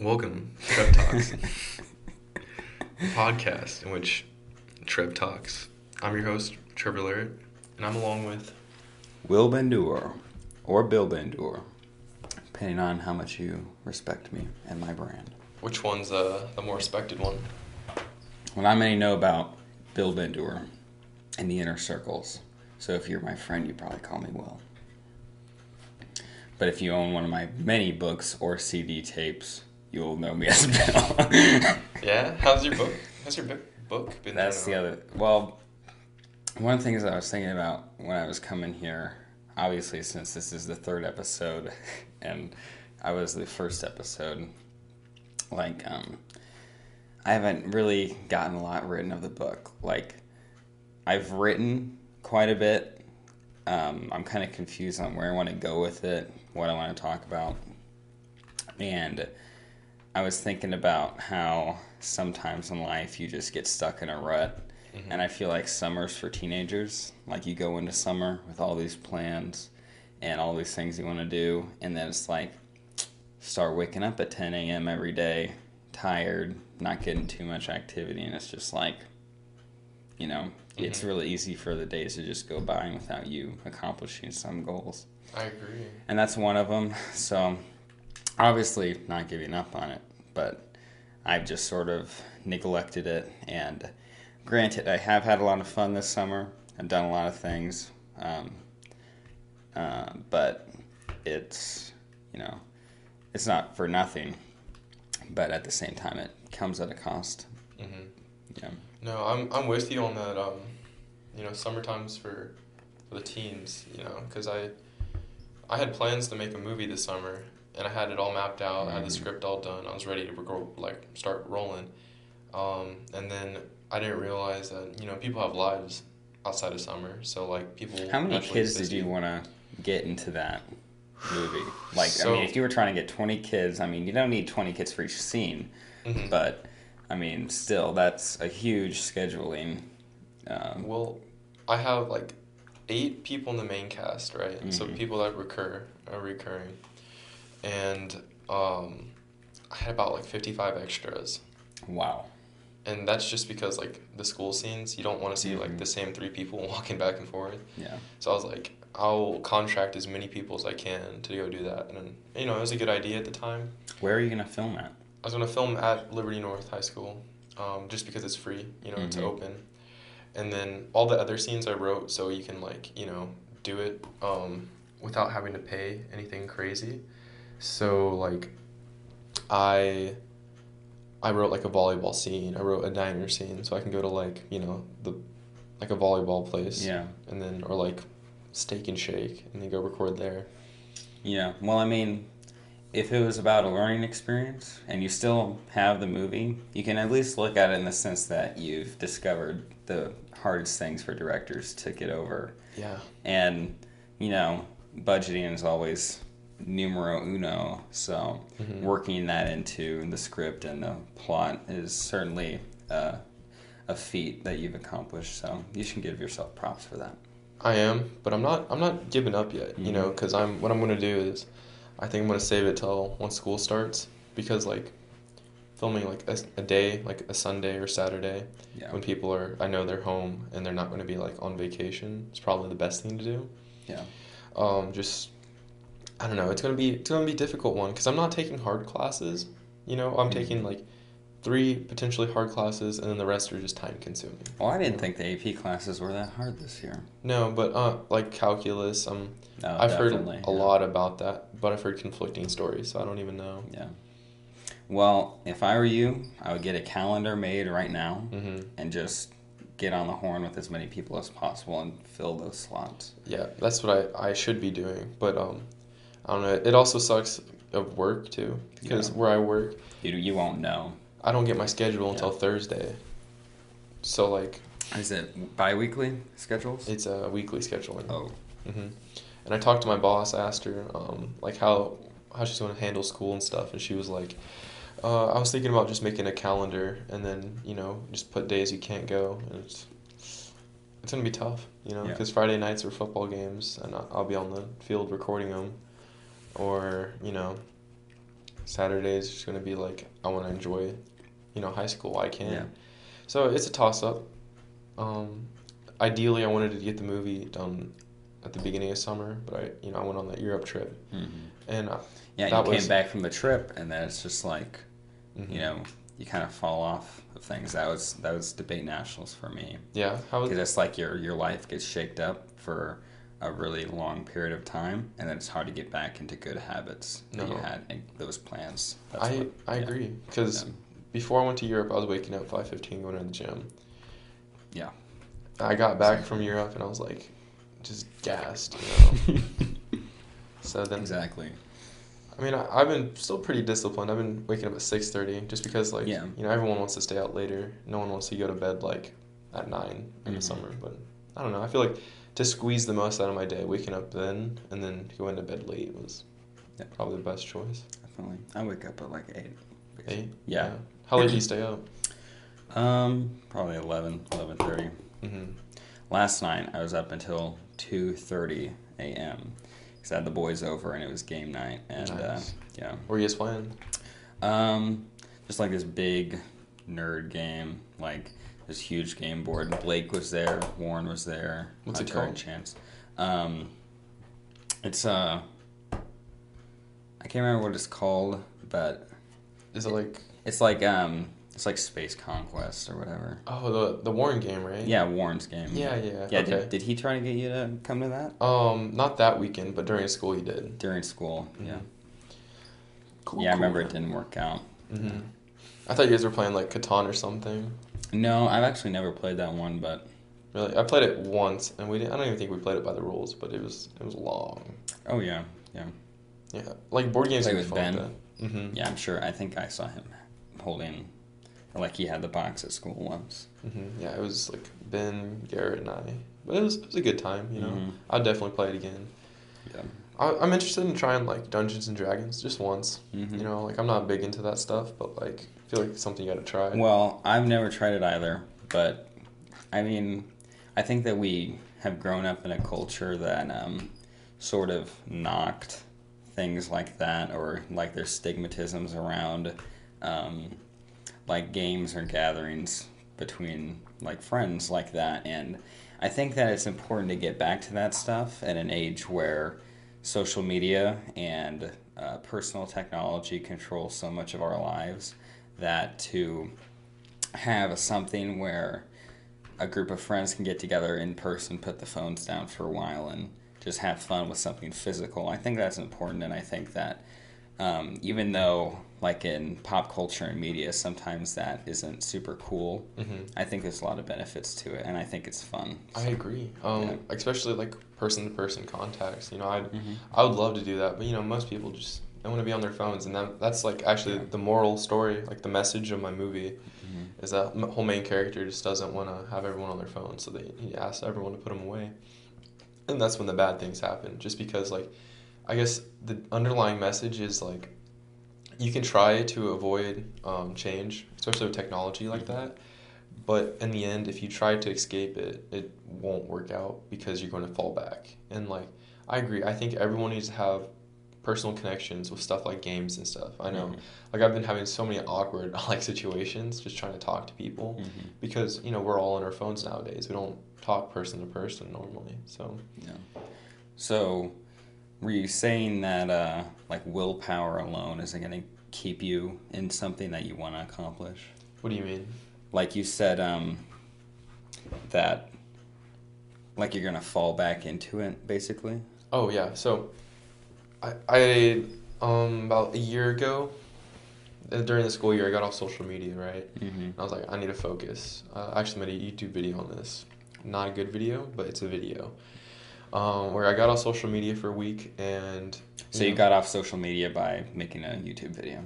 Welcome to Treb Talks, podcast in which Treb talks. I'm your host, Trevor Larrett, and I'm along with Will Bendur or Bill Bendur, depending on how much you respect me and my brand. which one's uh, the more respected one? Well, I may know about Bill Bendur in the inner circles. So if you're my friend, you probably call me Will. But if you own one of my many books or CD tapes, you'll know me as Bill. Yeah, how's your book? How's your book book been? That's the other. Well, one of the things I was thinking about when I was coming here, obviously, since this is the third episode, and I was the first episode, like, um, I haven't really gotten a lot written of the book. Like, I've written quite a bit. Um, I'm kind of confused on where I want to go with it, what I want to talk about, and I was thinking about how sometimes in life you just get stuck in a rut. Mm-hmm. And I feel like summer's for teenagers. Like you go into summer with all these plans and all these things you want to do. And then it's like start waking up at 10 a.m. every day, tired, not getting too much activity. And it's just like, you know, it's mm-hmm. really easy for the days to just go by without you accomplishing some goals I agree. and that's one of them. So, obviously, not giving up on it, but I've just sort of neglected it. And granted, I have had a lot of fun this summer. I've done a lot of things, um, uh, but it's you know, it's not for nothing. But at the same time, it comes at a cost. hmm Yeah. No, I'm I'm with you on that. Um, you know, summertime's for for the teens. You know, because I I had plans to make a movie this summer, and I had it all mapped out. I had the Mhm. script all done. I was ready to go like start rolling. Um, and then I didn't realize that you know people have lives outside of summer. So like people. How many kids did you want to get into that movie? Like, I mean, if you were trying to get 20 kids, I mean, you don't need 20 kids for each scene, Mhm. but I mean, still, that's a huge scheduling. Um, Well, I have like eight people in the main cast, right? So Mhm. people that recur are recurring, and um, I had about like fifty-five extras, wow. and that's just because like the school scenes, you don't want to see like Mhm. the same three people walking back and forth. Yeah. So I was like, I'll contract as many people as I can to go do that, and then, you know it was a good idea at the time. Where are you going to film at? I was gonna film at Liberty North High School, um, just because it's free, you know, it's Mhm. open, and then all the other scenes I wrote so you can like you know do it um, without having to pay anything crazy. So like, I I wrote like a volleyball scene. I wrote a diner scene, so I can go to like you know the like a volleyball place, Yeah. and then or like Steak and Shake, and then go record there. Yeah. Well, I mean, if it was about a learning experience and you still have the movie, you can at least look at it in the sense that you've discovered the hardest things for directors to get over. Yeah. And, you know, budgeting is always numero uno. So Mhm. working that into the script and the plot is certainly uh, a feat that you've accomplished. So you should give yourself props for that. I am, but I'm not. I'm not giving up yet. You know, because I'm. What I'm gonna do is, I think I'm gonna save it till once school starts because like, filming like a, a day, like a Sunday or Saturday, Yeah. when people are, I know they're home and they're not gonna be like on vacation. It's probably the best thing to do. Yeah. Um, just, I don't know. It's gonna be. It's gonna be a difficult one because I'm not taking hard classes. You know, I'm Mhm. taking like three potentially hard classes, and then the rest are just time consuming. Well, I didn't think the AP classes were that hard this year. No, but uh, like calculus, um. No, I've heard a yeah. lot about that, but I've heard conflicting stories, so I don't even know. Yeah. Well, if I were you, I would get a calendar made right now hmm and just get on the horn with as many people as possible and fill those slots. Yeah, that's what I, I should be doing, but um, I don't know. It also sucks of work too, because Yeah. where I work, You, you won't know. I don't get my schedule until Yeah. Thursday. So like, Is it bi-weekly schedules? it's a weekly scheduling. oh. hmm And I talked to my boss, I asked her um, like how how she's going to handle school and stuff, and she was like, uh, I was thinking about just making a calendar and then you know just put days you can't go, and it's it's gonna be tough, you know, Yeah. because Friday nights are football games, and I'll be on the field recording them, or you know, Saturdays just gonna be like I want to enjoy, you know, high school. I can. Yeah. So it's a toss up. Um, ideally, I wanted to get the movie done at the beginning of summer, but I, you know, I went on that Europe trip, Mhm. and I, Yeah, That you was- came back from the trip, and then it's just like, mhm. you know, you kind of fall off of things. That was that was debate nationals for me yeah, how was because it's like your your life gets shaked up for a really long period of time, and then it's hard to get back into good habits that you had and those plans. That's I what- I yeah. agree because Yeah. before I went to Europe, I was waking up five fifteen going to the gym. Yeah. I got back from Europe and I was like, just gassed, you know. so then, exactly. I mean, I, I've been still pretty disciplined. I've been waking up at six thirty just because, like, Yeah. you know, everyone wants to stay out later. No one wants to go to bed like at nine in the Mhm. summer. But I don't know. I feel like to squeeze the most out of my day, waking up then and then going to bed late was Yeah. probably the best choice. Definitely. I wake up at like eight. Eight. Yeah. How late do you stay up? Um, probably 11, 11.30. Mm-hmm. Last night I was up until two thirty a.m. because I had the boys over and it was game night and uh, Nice. yeah, Were you guys playing? um, just like this big nerd game, like this huge game board. Blake was there, Warren was there. What's uh, it Current called? Chance. Um, it's uh, I can't remember what it's called, but Is it like it's like um, it's like Space Conquest or whatever. oh the the Warren game, right? Yeah, Warren's game. Yeah, yeah. Yeah, okay. did, did he try to get you to come to that? Um, not that weekend, but during school he did. During school, yeah. Mhm. Cool, yeah, I cool. remember it didn't work out. hmm I thought you guys were playing like Catan or something. No, I've actually never played that one, but Really, I played it once, and we didn't, I don't even think we played it by the rules, but it was it was long. oh yeah, yeah, Yeah, like board games Play can be with. Ben? Mm-hmm. yeah. I'm sure. I think I saw him holding, like he had the box at school once. hmm Yeah, it was like Ben, Garrett, and I. But it was it was a good time. You know, Mhm. I'd definitely play it again. Yeah. I, I'm interested in trying like Dungeons and Dragons just once. Mhm. You know, like I'm not big into that stuff, but like feel like something you got to try. Well, I've never tried it either, but I mean, I think that we have grown up in a culture that um, sort of knocked things like that, or like there's stigmatisms around um, like games or gatherings between like friends like that, and I think that it's important to get back to that stuff at an age where social media and uh, personal technology control so much of our lives that to have something where a group of friends can get together in person, put the phones down for a while, and just have fun with something physical. I think that's important, and I think that um, even though, like in pop culture and media, sometimes that isn't super cool, hmm I think there's a lot of benefits to it, and I think it's fun. I agree. Um, Yeah. especially like person to person contacts. You know, I Mhm. I would love to do that, but you know, most people just they want to be on their phones, and that that's like actually Yeah. the moral story, like the message of my movie, Mhm. is that whole main character just doesn't want to have everyone on their phone, so they he asks everyone to put them away, and that's when the bad things happen. Just because like, I guess the underlying message is like, you can try to avoid um, change, especially with technology like Mhm. that. But in the end, if you try to escape it, it won't work out because you're going to fall back. And like, I agree. I think everyone needs to have personal connections with stuff like games and stuff. I know, Mhm. like I've been having so many awkward like situations just trying to talk to people Mhm. because you know we're all on our phones nowadays. We don't talk person to person normally. So Yeah. So, were you saying that uh, like willpower alone isn't going to keep you in something that you want to accomplish? what do you mean? Like you said, um, that like you're going to fall back into it, basically. Oh yeah. So I I um about a year ago uh, during the school year I got off social media right. Mm-hmm. And I was like, I need to focus. Uh, I actually made a YouTube video on this. Not a good video, but it's a video. Um, where I got off social media for a week and. So you know, got off social media by making a YouTube video.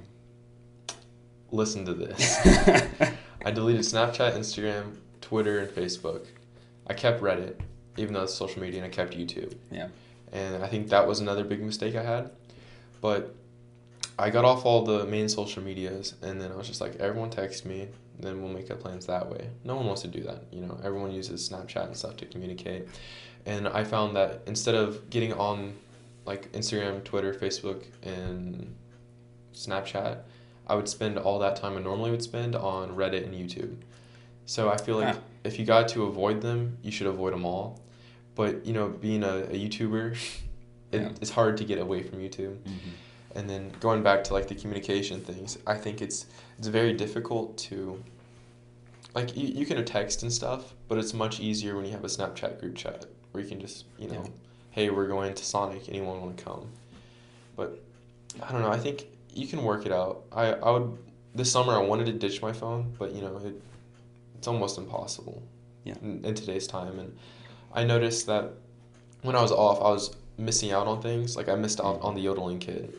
Listen to this. I deleted Snapchat, Instagram, Twitter, and Facebook. I kept Reddit, even though it's social media, and I kept YouTube. Yeah. And I think that was another big mistake I had. But I got off all the main social medias, and then I was just like, everyone text me, then we'll make up plans that way. No one wants to do that. You know, everyone uses Snapchat and stuff to communicate. And I found that instead of getting on like Instagram, Twitter, Facebook, and Snapchat, I would spend all that time I normally would spend on Reddit and YouTube. So I feel like Huh. if you got to avoid them, you should avoid them all. But you know, being a, a YouTuber, it, Yeah. it's hard to get away from YouTube. Mm-hmm. And then going back to like the communication things, I think it's it's very difficult to like you, you can text and stuff, but it's much easier when you have a Snapchat group chat where you can just, you know, Yeah. hey, we're going to Sonic, anyone want to come? But I don't know, I think you can work it out. I, I would this summer I wanted to ditch my phone, but you know, it it's almost impossible. Yeah. In, in today's time and I noticed that when I was off, I was missing out on things. Like I missed out on the yodeling kid,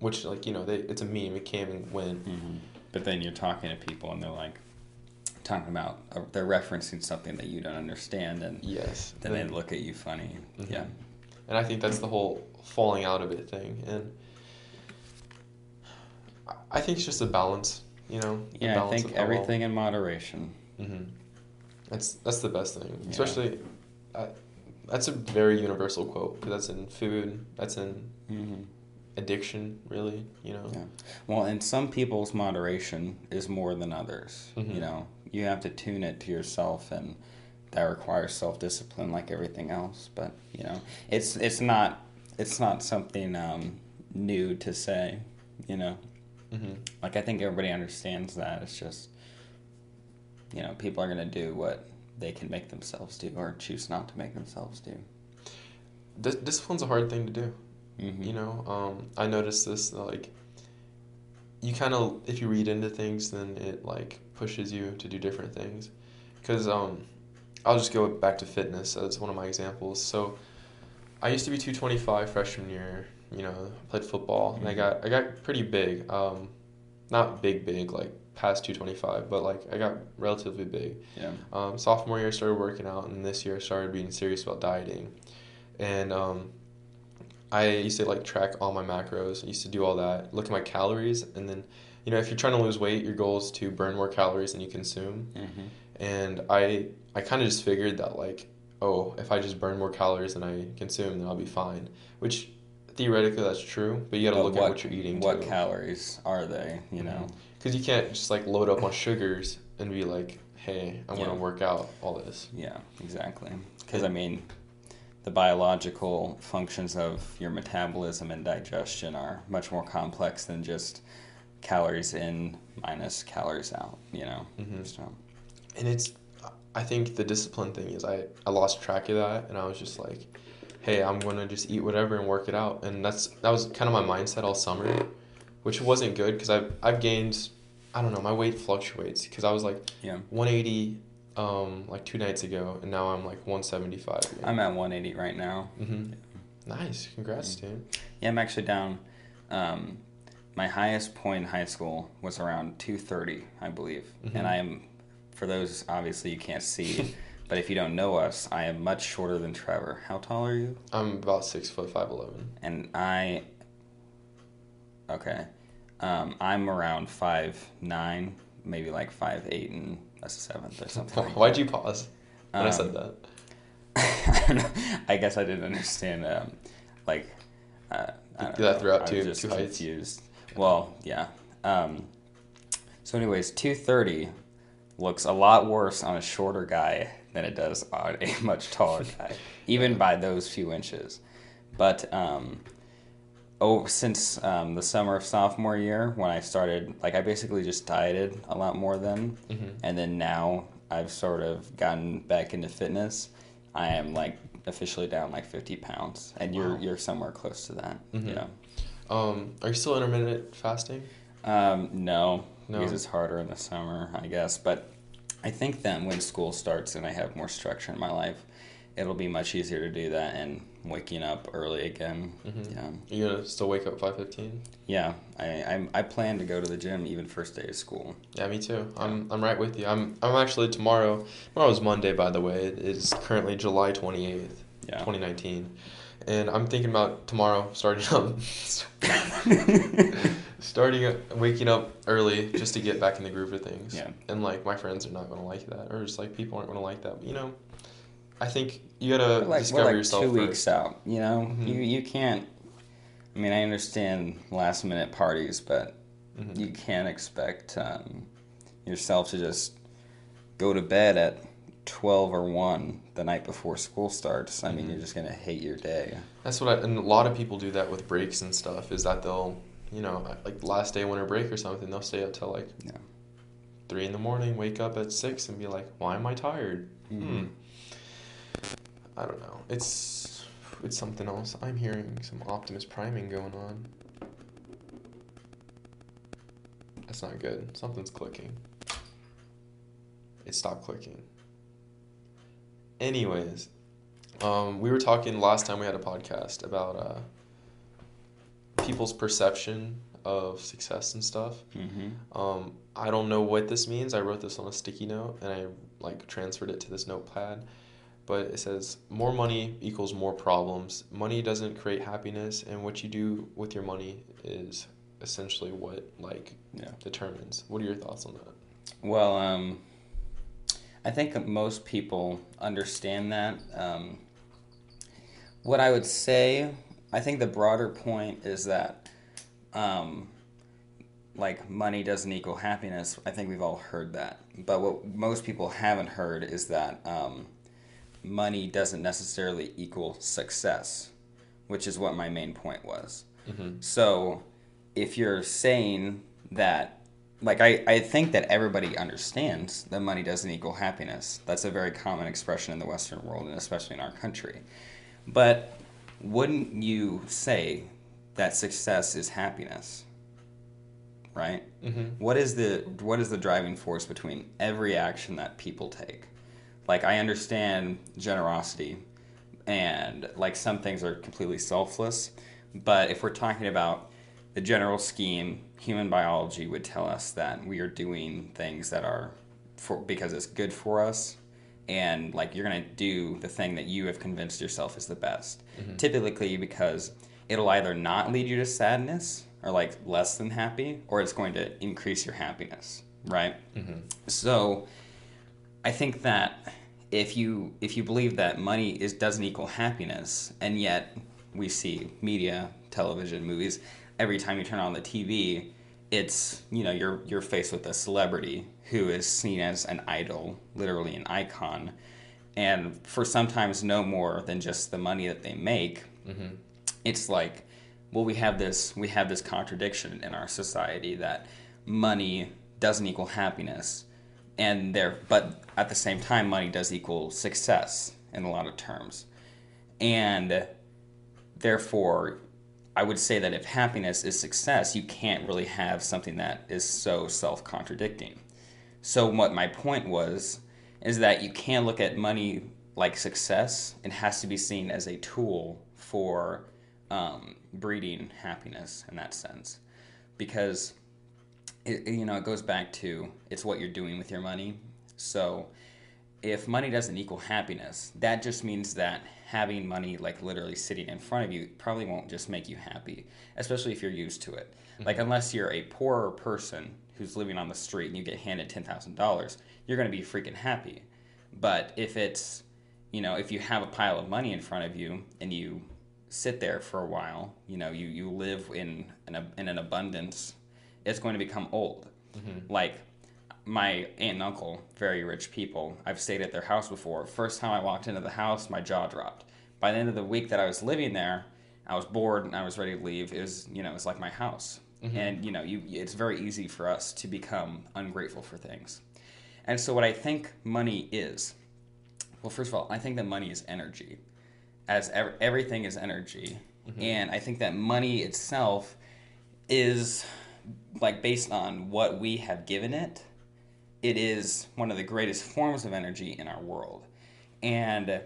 which like you know they it's a meme. It came and went. hmm But then you're talking to people and they're like talking about uh, they're referencing something that you don't understand, and Yes. then they look at you funny. Mhm. Yeah. And I think that's the whole falling out of it thing. And I- think it's just a balance. You know. Yeah, I think everything in moderation. Mhm. That's that's the best thing, Yeah. especially. Uh, that's a very universal quote. 'cause that's in food. That's in hmm addiction. Really, you know. Yeah. Well, and some people's moderation is more than others. Mhm. You know, you have to tune it to yourself, and that requires self discipline, like everything else. But you know, it's it's not it's not something um, new to say. You know, hmm like I think everybody understands that. It's just you know, people are gonna do what they can make themselves do, or choose not to make themselves do. Dis- discipline's a hard thing to do. hmm You know, um, I noticed this like you kind of if you read into things, then it like pushes you to do different things. Because um, I'll just go back to fitness as one of my examples. So I used to be two twenty five freshman year. You know, played football and I Mhm. got I got pretty big. Um, not big big like past two twenty five, but like I got relatively big. Yeah. Um, sophomore year, I started working out, and this year I started being serious about dieting. And um, I used to like track all my macros. I used to do all that, look at my calories, and then, you know, if you're trying to lose weight, your goal is to burn more calories than you consume. hmm And I, I kind of just figured that like, oh, if I just burn more calories than I consume, then I'll be fine. Which theoretically that's true, but you got to look what, at what you're eating What too. calories are they? You know. Because you can't just like load up on sugars and be like, hey, I want to work out all this. Yeah, exactly. Because I mean, the biological functions of your metabolism and digestion are much more complex than just calories in minus calories out. You know. Mm-hmm. So and it's i think the discipline thing is i i lost track of that and i was just like hey i'm gonna just eat whatever and work it out and that's that was kind of my mindset all summer which wasn't good because i've i've gained i don't know my weight fluctuates because i was like yeah, 180 um like two nights ago and now i'm like 175 again. I'm at 180 right now. hmm nice congrats dude Yeah, I'm actually down. Um, my highest point in high school was around 230, I believe, Mhm. and I am. For those obviously you can't see, but if you don't know us, I am much shorter than Trevor. How tall are you? i'm about six foot five eleven and I okay, um, I'm around five nine, maybe like five eight and that's a seventh or something. like why'd you pause when i Um, said that I don't know. I guess I didn't understand. Um, like, uh, I don't that throughout I two- just two heights? confused. Well, yeah. Um, so, anyways, two thirty looks a lot worse on a shorter guy than it does on a much taller guy, even by those few inches. But um, oh, since um, the summer of sophomore year, when I started, like, I basically just dieted a lot more then, hmm and then now I've sort of gotten back into fitness. I am like officially down like 50 pounds, and you're you're somewhere close to that. Mhm. Yeah. um are you still intermittent fasting Um, no, No. because it's harder in the summer, I guess. But I think that when school starts and I have more structure in my life, it'll be much easier to do that and waking up early again. Mhm. Yeah. you gonna still wake up 5.15 Yeah. I, I I plan to go to the gym even first day of school. Yeah, me too. I'm I'm right with you. I'm I'm actually tomorrow. Tomorrow's Monday, by the way. It is currently July twenty eighth, Yeah. twenty nineteen, and I'm thinking about tomorrow starting up, starting up, waking up early just to get back in the groove of things. Yeah. And like my friends are not gonna like that, or just like people aren't gonna like that. But, you know, I think you gotta like, discover we're like yourself two first. weeks out. You know, Mhm. you you can't. I mean, I understand last minute parties, but Mhm. you can't expect um, yourself to just go to bed at 12 or 1 the night before school starts. I mean, Mhm. you're just to hate your day. That's what I, and a lot of people do that with breaks and stuff. Is that they'll, you know, like last day winter break or something, they'll stay up till like Yeah. three in the morning, wake up at six, and be like, "Why am I tired?" Mhm. Hmm. I don't know. It's it's something else. I'm hearing some Optimus priming going on. That's not good. Something's clicking. It stopped clicking. Anyways, um, we were talking last time we had a podcast about uh, people's perception of success and stuff. Mm-hmm. Um, I don't know what this means. I wrote this on a sticky note and I like transferred it to this notepad. But it says more money equals more problems. Money doesn't create happiness, and what you do with your money is essentially what like Yeah. determines. What are your thoughts on that? Well, um, I think most people understand that. Um, what I would say, I think the broader point is that, um, like, money doesn't equal happiness. I think we've all heard that. But what most people haven't heard is that um, money doesn't necessarily equal success, which is what my main point was. Mm-hmm. So, if you're saying that, like, I, I think that everybody understands that money doesn't equal happiness. That's a very common expression in the Western world, and especially in our country. But wouldn't you say that success is happiness? Right? Mm-hmm. What is the what is the driving force between every action that people take? Like I understand generosity and like some things are completely selfless, but if we're talking about the general scheme, human biology would tell us that we are doing things that are for because it's good for us and like you're going to do the thing that you have convinced yourself is the best. Typically because it'll either not lead you to sadness or like less than happy or it's going to increase your happiness, right? Mm-hmm. So I think that if you if you believe that money is doesn't equal happiness, and yet we see media, television, movies, every time you turn on the TV, it's you know you're you're faced with a celebrity who is seen as an idol, literally an icon, and for sometimes no more than just the money that they make, Mm-hmm. it's like well we have this we have this contradiction in our society that money doesn't equal happiness and there but at the same time money does equal success in a lot of terms. And therefore i would say that if happiness is success you can't really have something that is so self-contradicting. So what my point was is that you can't look at money like success. It has to be seen as a tool for um, breeding happiness in that sense. Because it, you know it goes back to it's what you're doing with your money. So if money doesn't equal happiness that just means that having money like literally sitting in front of you probably won't just make you happy especially if you're used to it. Mm-hmm. Like unless you're a poorer person who's living on the street and you get handed $10,000 you're going to be freaking happy. But if it's you know if you have a pile of money in front of you and you sit there for a while you know you, you live in an, in an abundance it's going to become old. Mm-hmm. Like my aunt and uncle very rich people i've stayed at their house before. First time i walked into the house my jaw dropped. By the end of the week that i was living there i was bored and i was ready to leave. It was you know it's like my house. Mm-hmm. And you know you it's very easy for us to become ungrateful for things. And so what i think money is well first of all i think that money is energy as ev- everything is energy. Mm-hmm. And i think that money itself is like based on what we have given it it is one of the greatest forms of energy in our world. And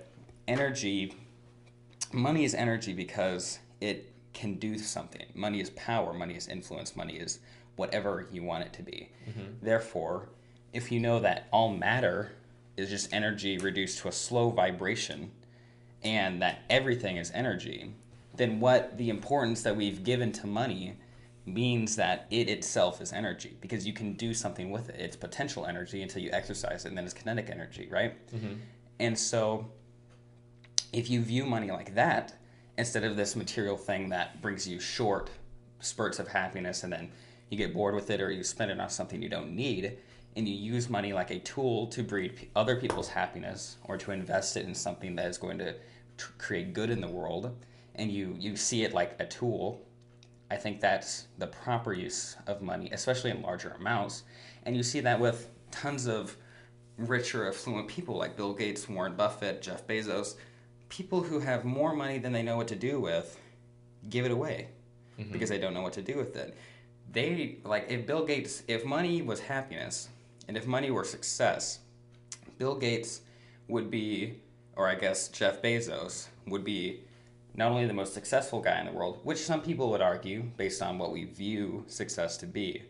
energy money is energy because it can do something. Money is power money is influence money is whatever you want it to be. Mm-hmm. Therefore if you know that all matter is just energy reduced to a slow vibration and that everything is energy, then what the importance that we've given to money means that it itself is energy because you can do something with it. It's potential energy until you exercise it, and then it's kinetic energy, right? Mm-hmm. And so, if you view money like that, instead of this material thing that brings you short spurts of happiness and then you get bored with it or you spend it on something you don't need and you use money like a tool to breed other people's happiness or to invest it in something that is going to tr- create good in the world and you you see it like a tool i think that's the proper use of money especially in larger amounts. And you see that with tons of richer affluent people like bill gates warren buffett jeff bezos. People who have more money than they know what to do with give it away mm-hmm. because they don't know what to do with it. They like if Bill Gates, if money was happiness and if money were success, Bill Gates would be, or I guess Jeff Bezos would be not only the most successful guy in the world, which some people would argue based on what we view success to be,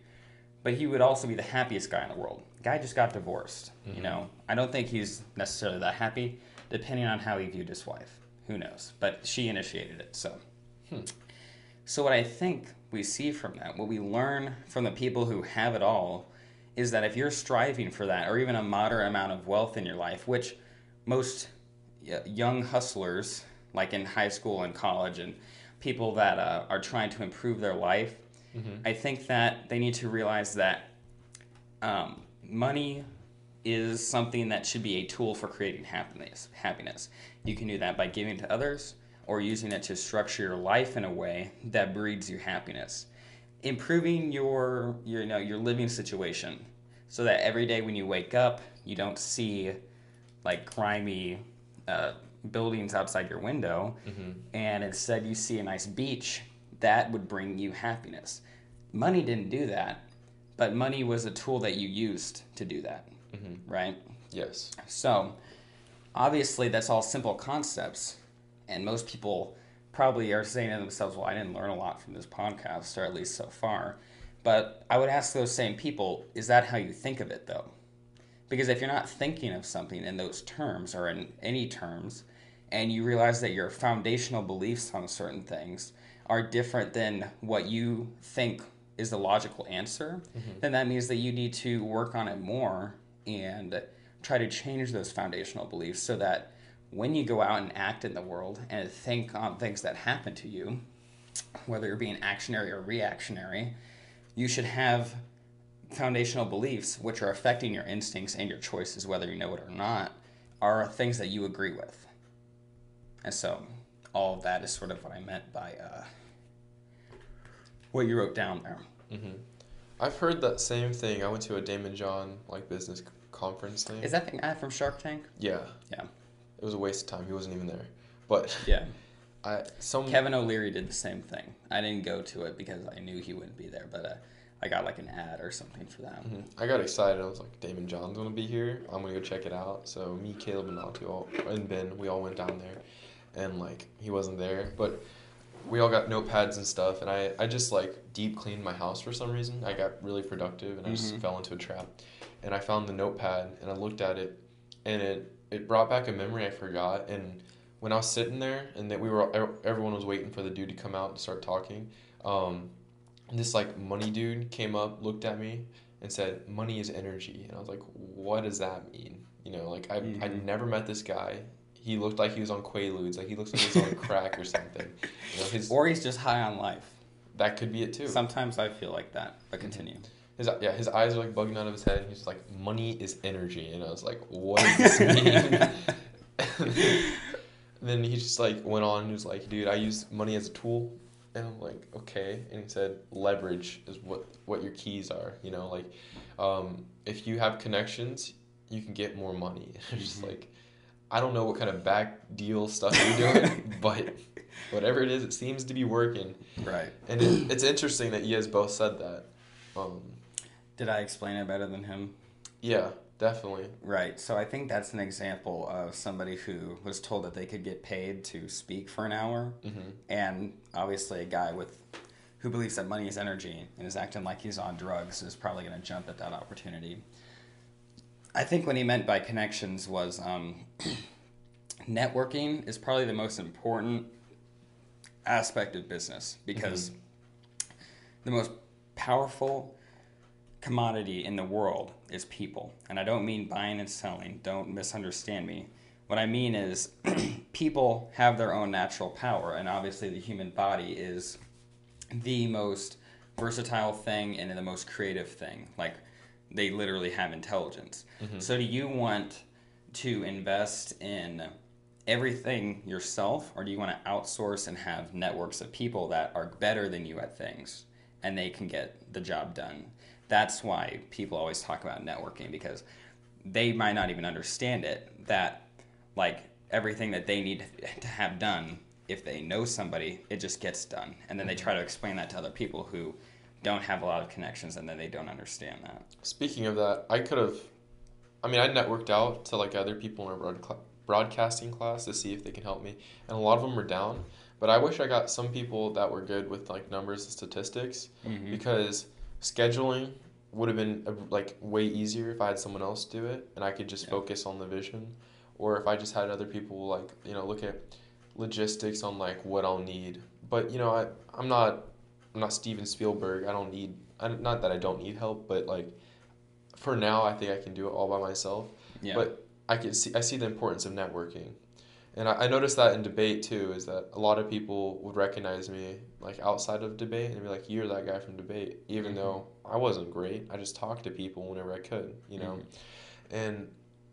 but he would also be the happiest guy in the world. Guy just got divorced. You mm-hmm. know, I don't think he's necessarily that happy, depending on how he viewed his wife. Who knows? But she initiated it, so. Hmm. So, what I think we see from that, what we learn from the people who have it all, is that if you're striving for that, or even a moderate amount of wealth in your life, which most young hustlers, like in high school and college, and people that uh, are trying to improve their life, I think that they need to realize that um, money is something that should be a tool for creating happiness. Happiness. You can do that by giving to others or using it to structure your life in a way that breeds you happiness. Improving your, your you know your living situation so that every day when you wake up, you don't see like grimy uh, buildings outside your window, mm-hmm. and instead you see a nice beach. That would bring you happiness. Money didn't do that, but money was a tool that you used to do that, mm-hmm. right? Yes. So, obviously, that's all simple concepts, and most people probably are saying to themselves, "Well, I didn't learn a lot from this podcast, or at least so far." But I would ask those same people, "Is that how you think of it, though?" Because if you're not thinking of something in those terms or in any terms, and you realize that your foundational beliefs on certain things are different than what you think is the logical answer, mm-hmm. then that means that you need to work on it more and try to change those foundational beliefs so that when you go out and act in the world and think on things that happen to you, whether you're being actionary or reactionary, you should have foundational beliefs which are affecting your instincts and your choices, whether you know it or not, are things that you agree with. And so, all of that is sort of what I meant by uh, what you wrote down there. I've heard that same thing. I went to a Daymond John like business conference thing. Is that the guy from Shark Tank? yeah. Yeah. It was a waste of time. He wasn't even there. But Yeah. I some Kevin O'Leary did the same thing. I didn't go to it because I knew he wouldn't be there, but uh, I got like an ad or something for that. I got excited. I was like, Daymond John's gonna be here. I'm gonna go check it out. So me, Caleb, and Natu all and Ben, we all went down there, and like he wasn't there, but we all got notepads and stuff. And I I just like deep cleaned my house for some reason. I got really productive, and I just Mhm. fell into a trap. And I found the notepad, and I looked at it, and it it brought back a memory I forgot. And when I was sitting there, and that we were everyone was waiting for the dude to come out and start talking. Um, this like money dude came up, looked at me, and said, "Money is energy." And I was like, "What does that mean?" You know, like I I Mhm. never met this guy. He looked like he was on Quaaludes, like he looks like he's on crack or something. You know, his Or he's just high on life. that could be it too. Sometimes I feel like that, but continue. His yeah, his eyes are like bugging out of his head. He's like, "Money is energy," and I was like, "What does this mean?" then he just like went on and was like, "Dude, I use money as a tool," and I'm like, "Okay." And he said, "Leverage is what what your keys are. You know, like um, if you have connections, you can get more money." It's just Mhm. like, I don't know what kind of back deal stuff you're doing, but whatever it is, it seems to be working. Right. And it, it's interesting that you guys both said that. Um, Did I explain it better than him? yeah, definitely. Right. So I think that's an example of somebody who was told that they could get paid to speak for an hour, hmm and obviously a guy with who believes that money is energy and is acting like he's on drugs is probably going to jump at that opportunity. I think what he meant by connections was um, networking is probably the most important aspect of business because the most powerful commodity in the world is people. And I don't mean buying and selling, don't misunderstand me. what I mean is people have their own natural power, and obviously the human body is the most versatile thing and the most creative thing. Like they literally have intelligence. Mm-hmm. So do you want to invest in everything yourself or do you want to outsource and have networks of people that are better than you at things and they can get the job done? That's why people always talk about networking because they might not even understand it that like everything that they need to have done if they know somebody it just gets done and then they try to explain that to other people who don't have a lot of connections and then they don't understand that Speaking of that, I could have. I mean, I networked out to like other people in our broadcasting class to see if they can help me, and a lot of them were down. But I wish I got some people that were good with like numbers and statistics Mhm. because scheduling would have been like way easier if I had someone else do it and I could just Yeah. focus on the vision, or if I just had other people like you know look at logistics on like what I'll need. But you know, I I'm not I'm not Steven Spielberg. I don't need I, not that I don't need help, but like for now, I think I can do it all by myself. yeah But I can see I see the importance of networking, and I, I noticed that in debate too. Is that a lot of people would recognize me like outside of debate and be like, "You're that guy from debate," even Mhm. though I wasn't great. I just talked to people whenever I could, you know, and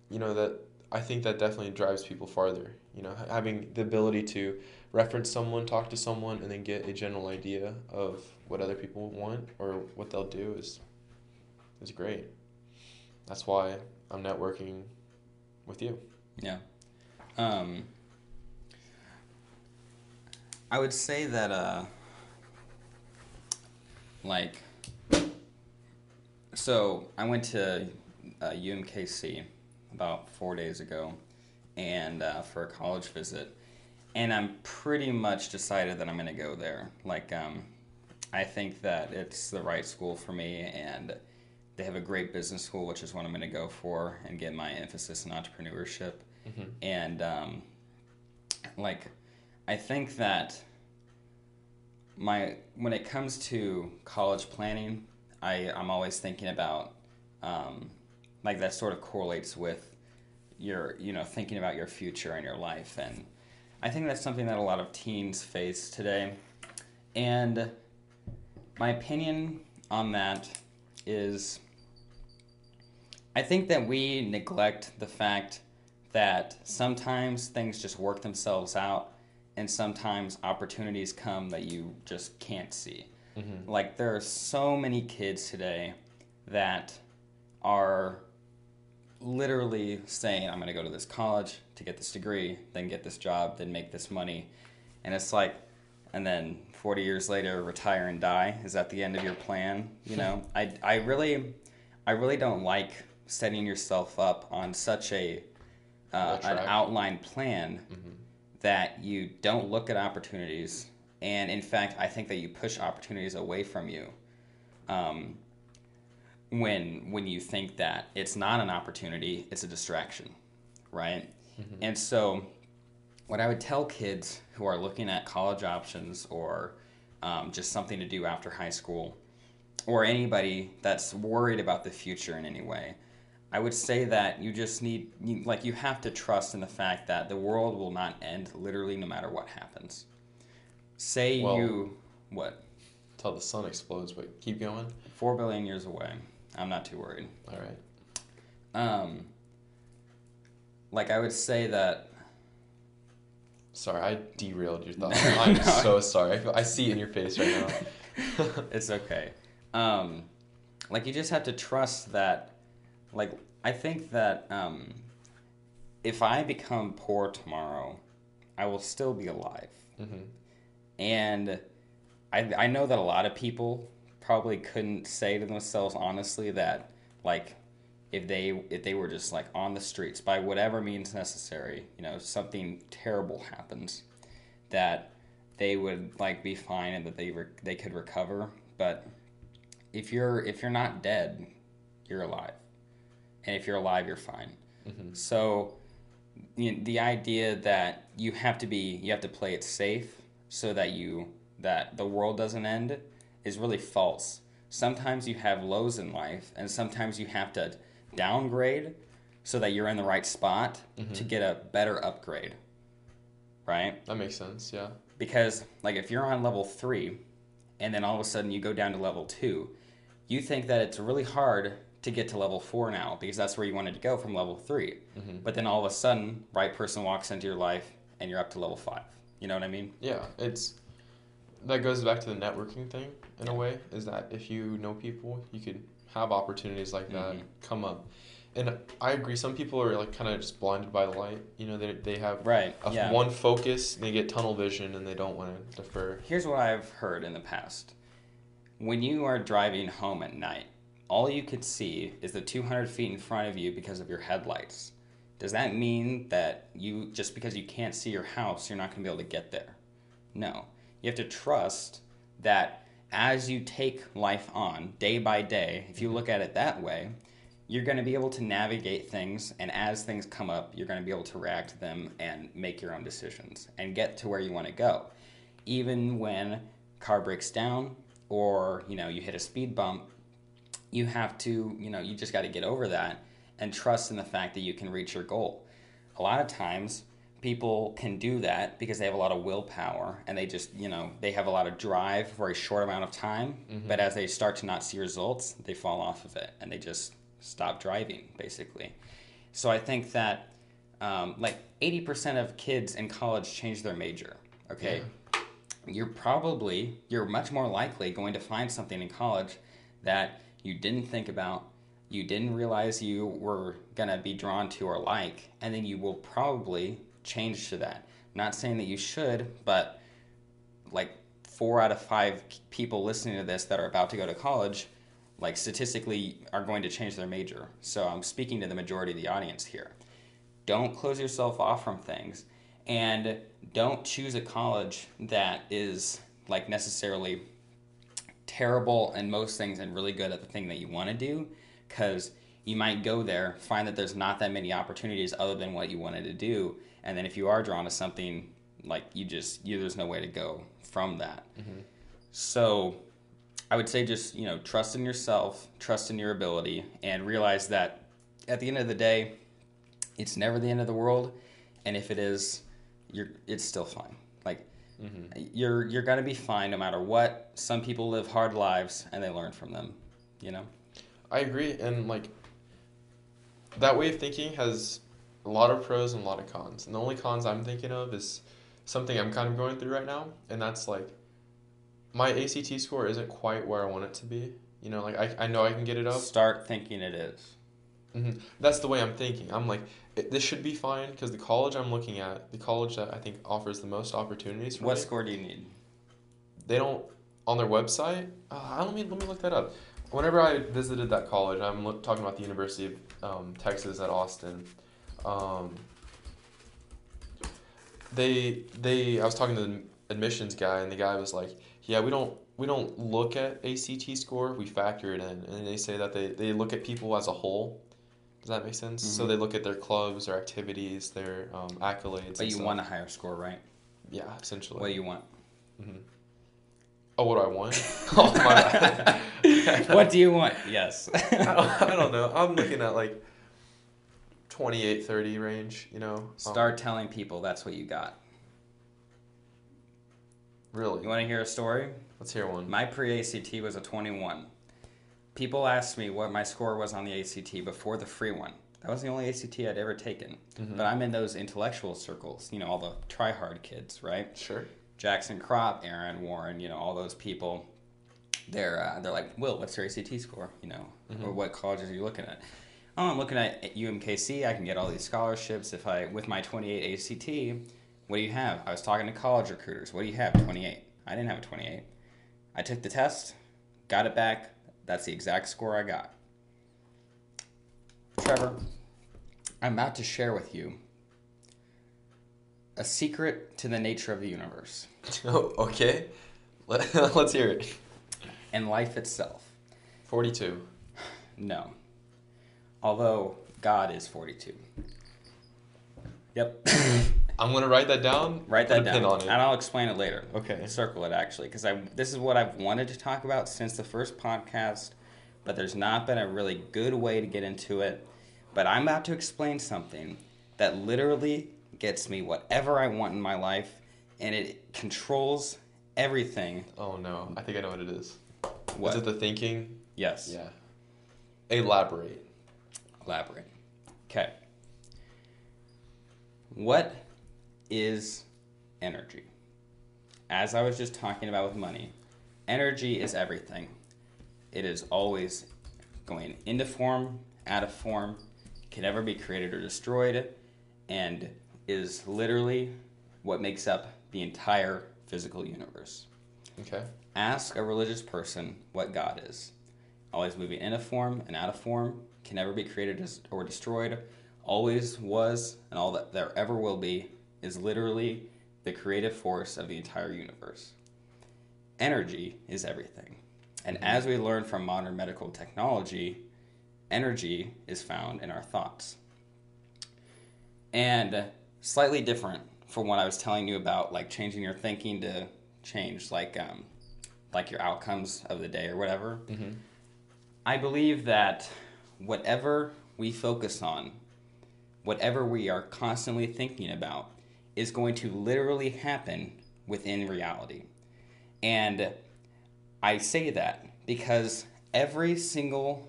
you know that I think that definitely drives people farther. You know, having the ability to reference someone, talk to someone, and then get a general idea of what other people want or what they'll do is is great. That's why I'm networking with you. Yeah. Um, I would say that, uh, like, so I went to uh, UMKC about four days ago and uh, for a college visit. And I'm pretty much decided that I'm going to go there. Like, um, I think that it's the right school for me, and they have a great business school, which is what I'm going to go for and get my emphasis in entrepreneurship. Mhm. And, um, like, I think that my when it comes to college planning, I I'm always thinking about um, like that sort of correlates with your you know thinking about your future and your life, and I think that's something that a lot of teens face today. And my opinion on that is, I think that we neglect the fact that sometimes things just work themselves out and sometimes opportunities come that you just can't see. Mhm. Like there are so many kids today that are literally saying, I'm going to go to this college to get this degree, then get this job, then make this money. And it's like, and then 40 years later, retire and die. Is that the end of your plan? You know, I, I really, I really don't like setting yourself up on such a, uh, an track. outlined plan Mhm. That you don't look at opportunities. And in fact, I think that you push opportunities away from you. Um, when when you think that it's not an opportunity, it's a distraction, right? Mhm. And so, what I would tell kids who are looking at college options or um, just something to do after high school, or anybody that's worried about the future in any way, I would say that you just need, you, like, you have to trust in the fact that the world will not end literally no matter what happens. Say Well- you, what, Till the sun explodes, but keep going. four billion years away. I'm not too worried. All right. Um, like I would say that Sorry, I derailed your thoughts. I'm so sorry. I, feel, I see it in your face right now. it's okay. Um, like you just have to trust that. Like I think that um, if I become poor tomorrow, I will still be alive, hmm and I I know that a lot of people probably couldn't say to themselves honestly that like if they if they were just like on the streets by whatever means necessary, you know, something terrible happens, that they would like be fine and that they re- they could recover. But if you're if you're not dead, you're alive, and if you're alive, you're fine. hmm So the, the idea that you have to be you have to play it safe so that you that the world doesn't end is really false. Sometimes you have lows in life and sometimes you have to downgrade so that you're in the right spot Mm-hmm. to get a better upgrade. Right? That makes sense. Yeah. Because like if you're on level 3 and then all of a sudden you go down to level 2, you think that it's really hard to get to level 4 now because that's where you wanted to go from level 3. But then all of a sudden, right person walks into your life and you're up to level 5. You know what I mean? Yeah. It's that goes back to the networking thing in a way. Is that if you know people, you could have opportunities like that Mhm. come up. And I agree. Some people are like kind of just blinded by the light. You know, they they have Right. a, yeah. one focus. They get tunnel vision, and they don't want to defer. Here's what I've heard in the past. When you are driving home at night, all you could see is the 200 feet in front of you because of your headlights. Does that mean that you, just because you can't see your house, you're not going to be able to get there? No. You have to trust that as you take life on day by day, if you look at it that way, you're going to be able to navigate things, and as things come up, you're going to be able to react to them and make your own decisions and get to where you want to go even when car breaks down or you know you hit a speed bump you have to you know you just got to get over that and trust in the fact that you can reach your goal. A lot of times people can do that because they have a lot of willpower and they just you know they have a lot of drive for a short amount of time but as they start to not see results they fall off of it and they just stop driving basically. So i think that um, like 80% of kids in college change their major okay? You're probably you're much more likely going to find something in college that you didn't think about you didn't realize you were going to be drawn to or like and then you will probably change to that. Not saying that you should but like four out of five people listening to this that are about to go to college like statistically are going to change their major. So i'm speaking to the majority of the audience here. Don't close yourself off from things and don't choose a college that is like necessarily terrible in most things and really good at the thing that you want to do because you might go there find that there's not that many opportunities other than what you wanted to do and then if you are drawn to something like you just you there's no way to go from that. Mm-hmm. So i would say just you know trust in yourself trust in your ability and realize that at the end of the day it's never the end of the world and if it is you're it's still fine like you're you're gonna be fine no matter what some people live hard lives and they learn from them you know I agree, and like that way of thinking has a lot of pros and a lot of cons. And the only cons I'm thinking of is something I'm kind of going through right now, and that's like my ACT score isn't quite where I want it to be. You know, like I, I know I can get it up. start thinking it is hmm That's the way I'm thinking. I'm like, it, this should be fine because the college I'm looking at, the college that I think offers the most opportunities for what me, score do you need they don't on their website. Uh, let me let me look that up. Whenever I visited that college, I'm look, talking about the University of um, Texas at Austin. Um, they they I was talking to the admissions guy, and the guy was like, "Yeah, we don't we don't look at ACT score. We factor it in." And they say that they they look at people as a whole. Does that make sense? So Mhm. they look at their clubs, their activities, their um, accolades. but you stuff. want a higher score right Yeah, essentially. what do you want Mm-hmm. Oh, what do I want? oh, what do you want yes I don't, I don't know. I'm looking at like 28, 30 range, you know? Um, start telling people that's what you got really? you want to hear a story Let's hear one. My pre ACT was a 21. People asked me what my score was on the ACT before the free one. That was the only ACT I'd ever taken. Mhm. But I'm in those intellectual circles, you know, all the try hard kids, right? Sure. Jackson Crop, Aaron Warren, you know, all those people. They're uh, they're like, Will, what's your ACT score? You know, or what colleges are you looking at? Oh, I'm looking at UMKC. I can get all these scholarships if I with my 28 ACT. What do you have? I was talking to college recruiters. What do you have? 28. I didn't have a 28. I took the test, got it back. That's the exact score I got. Trevor, I'm about to share with you a secret to the nature of the universe Oh, okay. Let, let's hear it. and life itself. 42. No. Although God is 42. Yep. I'm going to write that down. Write that down. on it. And I'll explain it later. Okay. Circle it actually, because I this is what I've wanted to talk about since the first podcast, but there's not been a really good way to get into it. But I'm about to explain something that literally gets me whatever I want in my life, and it controls everything. Oh no, I think I know what it is. What? Is it the thinking? yes. Yeah. Elaborate. Elaborate. Okay. What is energy? As I was just talking about with money, energy is everything. It is always going into form, out of form, can never be created or destroyed, and is literally what makes up the entire physical universe. Okay. Ask a religious person what God is. Always moving in a form and out of form, can never be created or destroyed, always was, and all that there ever will be is literally the creative force of the entire universe. Energy is everything. And as we learn from modern medical technology, energy is found in our thoughts. And slightly different from what I was telling you about, like changing your thinking to change, like um, like your outcomes of the day or whatever. Mm-hmm. I believe that whatever we focus on, whatever we are constantly thinking about, is going to literally happen within reality. And I say that because every single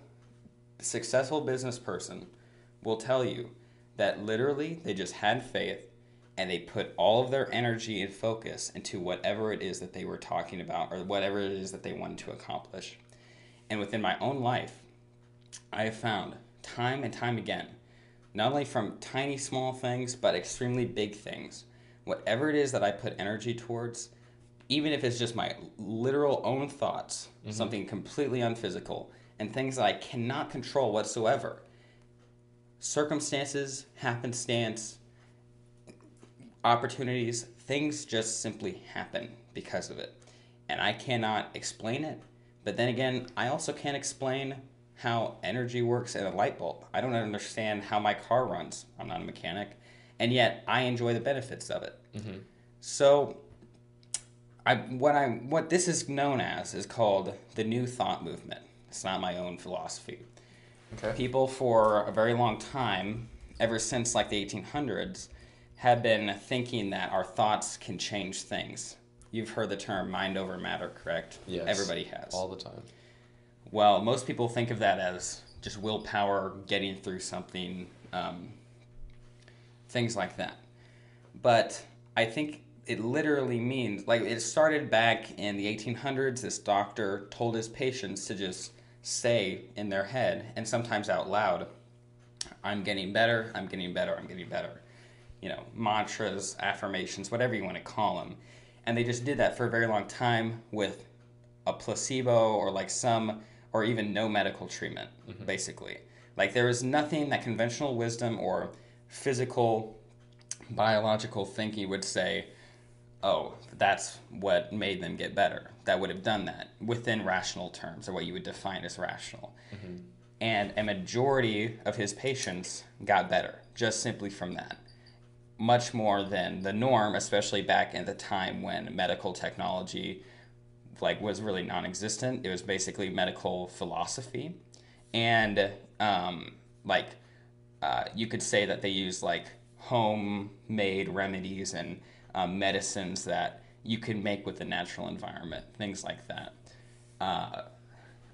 successful business person will tell you that literally they just had faith and they put all of their energy and focus into whatever it is that they were talking about or whatever it is that they wanted to accomplish. And within my own life, I have found time and time again, not only from tiny small things, but extremely big things, whatever it is that I put energy towards, even if it's just my literal own thoughts, mm-hmm. something completely unphysical, and things that I cannot control whatsoever. Circumstances, happenstance, opportunities, things just simply happen because of it. And I cannot explain it. But then again, I also can't explain how energy works in a light bulb. I don't understand how my car runs. I'm not a mechanic. And yet I enjoy the benefits of it. Mm-hmm. So I what I what this is known as is called the new thought movement. It's not my own philosophy. Okay. People for a very long time, ever since like the 1800s, have been thinking that our thoughts can change things. You've heard the term mind over matter, correct? Yes. Everybody has. All the time. Well, most people think of that as just willpower, getting through something, um, things like that. But I think it literally means, like, it started back in the 1800s. This doctor told his patients to just say in their head, and sometimes out loud, I'm getting better, I'm getting better, I'm getting better. You know, mantras, affirmations, whatever you want to call them. And they just did that for a very long time with a placebo or like some or even no medical treatment mm-hmm. basically. Like there is nothing that conventional wisdom or physical biological thinking would say oh that's what made them get better that would have done that within rational terms or what you would define as rational. Mm-hmm. And a majority of his patients got better just simply from that. Much more than the norm especially back in the time when medical technology like was really non-existent. It was basically medical philosophy, and um, like uh, you could say that they used like homemade remedies and um, medicines that you can make with the natural environment, things like that. Uh,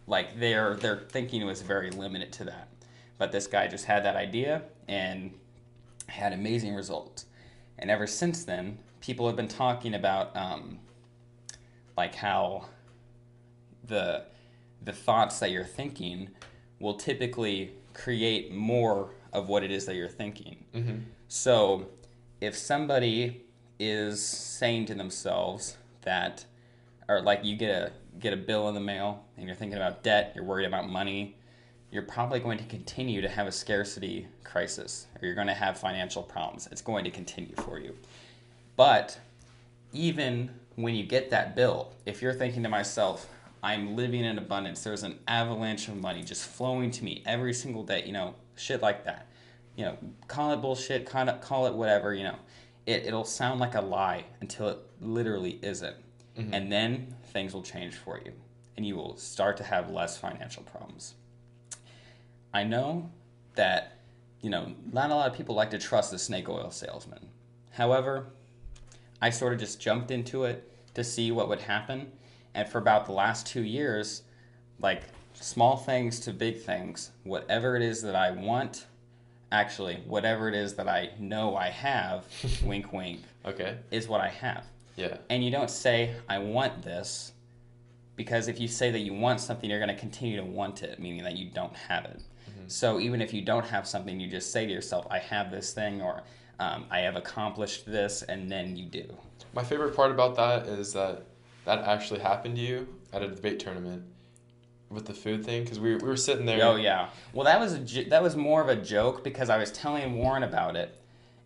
like their their thinking was very limited to that, but this guy just had that idea and had amazing results. And ever since then, people have been talking about. Um, like how the the thoughts that you're thinking will typically create more of what it is that you're thinking. Mm-hmm. So, if somebody is saying to themselves that, or like you get a get a bill in the mail and you're thinking about debt, you're worried about money, you're probably going to continue to have a scarcity crisis, or you're going to have financial problems. It's going to continue for you. But even when you get that bill, if you're thinking to myself, I'm living in abundance, there's an avalanche of money just flowing to me every single day, you know, shit like that. You know, call it bullshit, call it, call it whatever, you know. It, it'll sound like a lie until it literally isn't. Mm-hmm. And then things will change for you, and you will start to have less financial problems. I know that you know, not a lot of people like to trust the snake oil salesman. However, I sort of just jumped into it to see what would happen. And for about the last two years, like small things to big things, whatever it is that I want, actually, whatever it is that I know I have, wink, wink, Okay. is what I have. Yeah. And you don't say, I want this, because if you say that you want something, you're going to continue to want it, meaning that you don't have it. Mm-hmm. So even if you don't have something, you just say to yourself, I have this thing, or um, I have accomplished this, and then you do. My favorite part about that is that that actually happened to you at a debate tournament with the food thing because we, we were sitting there. Oh yeah. Well, that was a, that was more of a joke because I was telling Warren about it,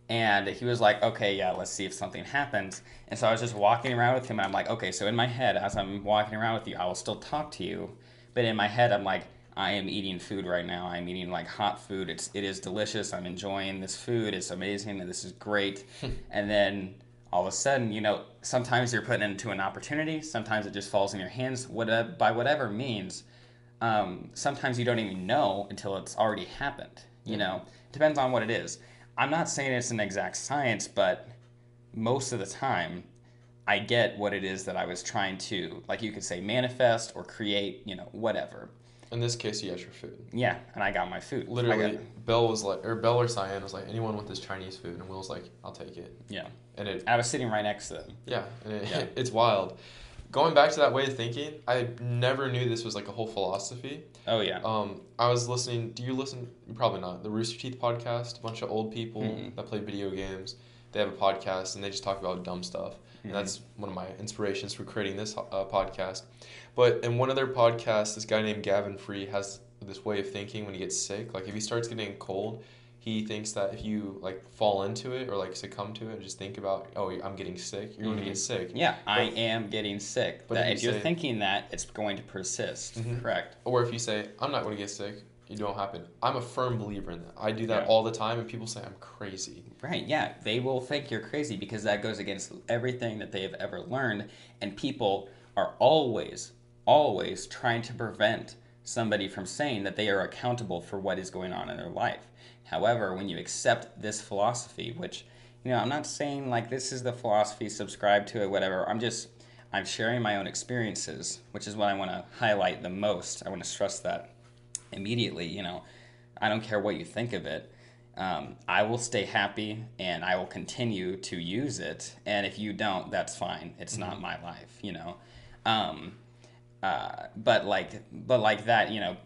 and he was like, "Okay, yeah, let's see if something happens." And so I was just walking around with him, and I'm like, "Okay." So in my head, as I'm walking around with you, I will still talk to you, but in my head, I'm like, "I am eating food right now. I'm eating like hot food. It's it is delicious. I'm enjoying this food. It's amazing, this is great." and then all of a sudden, you know, sometimes you're putting into an opportunity. Sometimes it just falls in your hands. Whatever by whatever means um, sometimes you don't even know until it's already happened. You know, it depends on what it is. I'm not saying it's an exact science, but most of the time, I get what it is that I was trying to, like you could say, manifest or create. You know, whatever. In this case, you got your food. Yeah, and I got my food. Literally, got- Bell was like, or Bell or Cyan was like, anyone want this Chinese food? And Will's like, I'll take it. yeah, And it, I was sitting right next to them. yeah, and it, Yeah. it's wild. Going back to that way of thinking, I never knew this was like a whole philosophy. Oh yeah. Um, I was listening. Do you listen? Probably not. The Rooster Teeth podcast. A bunch of old people Mhm. that play video games. They have a podcast and they just talk about dumb stuff. Mm-hmm. And that's one of my inspirations for creating this uh, podcast. But in one of their podcasts, this guy named Gavin Free has this way of thinking when he gets sick. Like if he starts getting cold, he thinks that if you like fall into it or like succumb to it and just think about, oh, I'm getting sick, you're going to get sick. Yeah, I am getting sick. But That if if you you're say- thinking that, it's going to persist. Mhm. Correct. Or if you say, I'm not going to get sick, it don't happen. I'm a firm believer in that. I do that Yeah. all the time, and people say I'm crazy. Right, yeah. They will think you're crazy because that goes against everything that they have ever learned. And people are always, always trying to prevent somebody from saying that they are accountable for what is going on in their life. However, when you accept this philosophy, which, you know, I'm not saying like this is the philosophy, subscribe to it, whatever. I'm just, I'm sharing my own experiences, which is what I want to highlight the most. I want to stress that immediately, you know. I don't care what you think of it um, I will stay happy and I will continue to use it. And if you don't, that's fine. It's not my life, you know. Um, uh, but like, but like that, you know.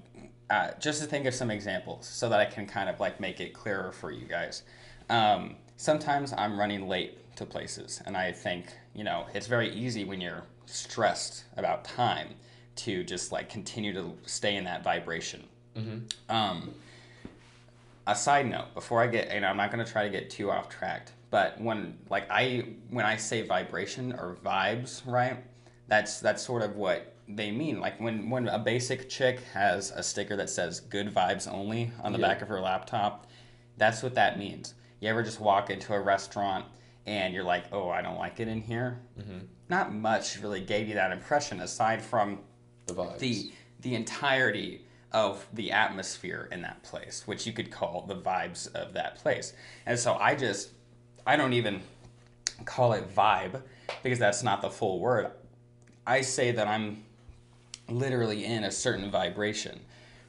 Uh, just to think of some examples so that I can kind of like make it clearer for you guys. Um, sometimes I'm running late to places, and I think you know it's very easy when you're stressed about time to just like continue to stay in that vibration. Um, a side note before I get, and I'm not going to try to get too off track, but when like I when I say vibration or vibes, right? That's that's sort of what they mean. Like when when a basic chick has a sticker that says "good vibes only" on the Yeah. back of her laptop, that's what that means. You ever just walk into a restaurant and you're like, "Oh, I don't like it in here." Mm-hmm. Not much really gave you that impression aside from The vibes. the the entirety of the atmosphere in that place, which you could call the vibes of that place. And so I just I don't even call it vibe because that's not the full word. I say that I'm literally in a certain vibration,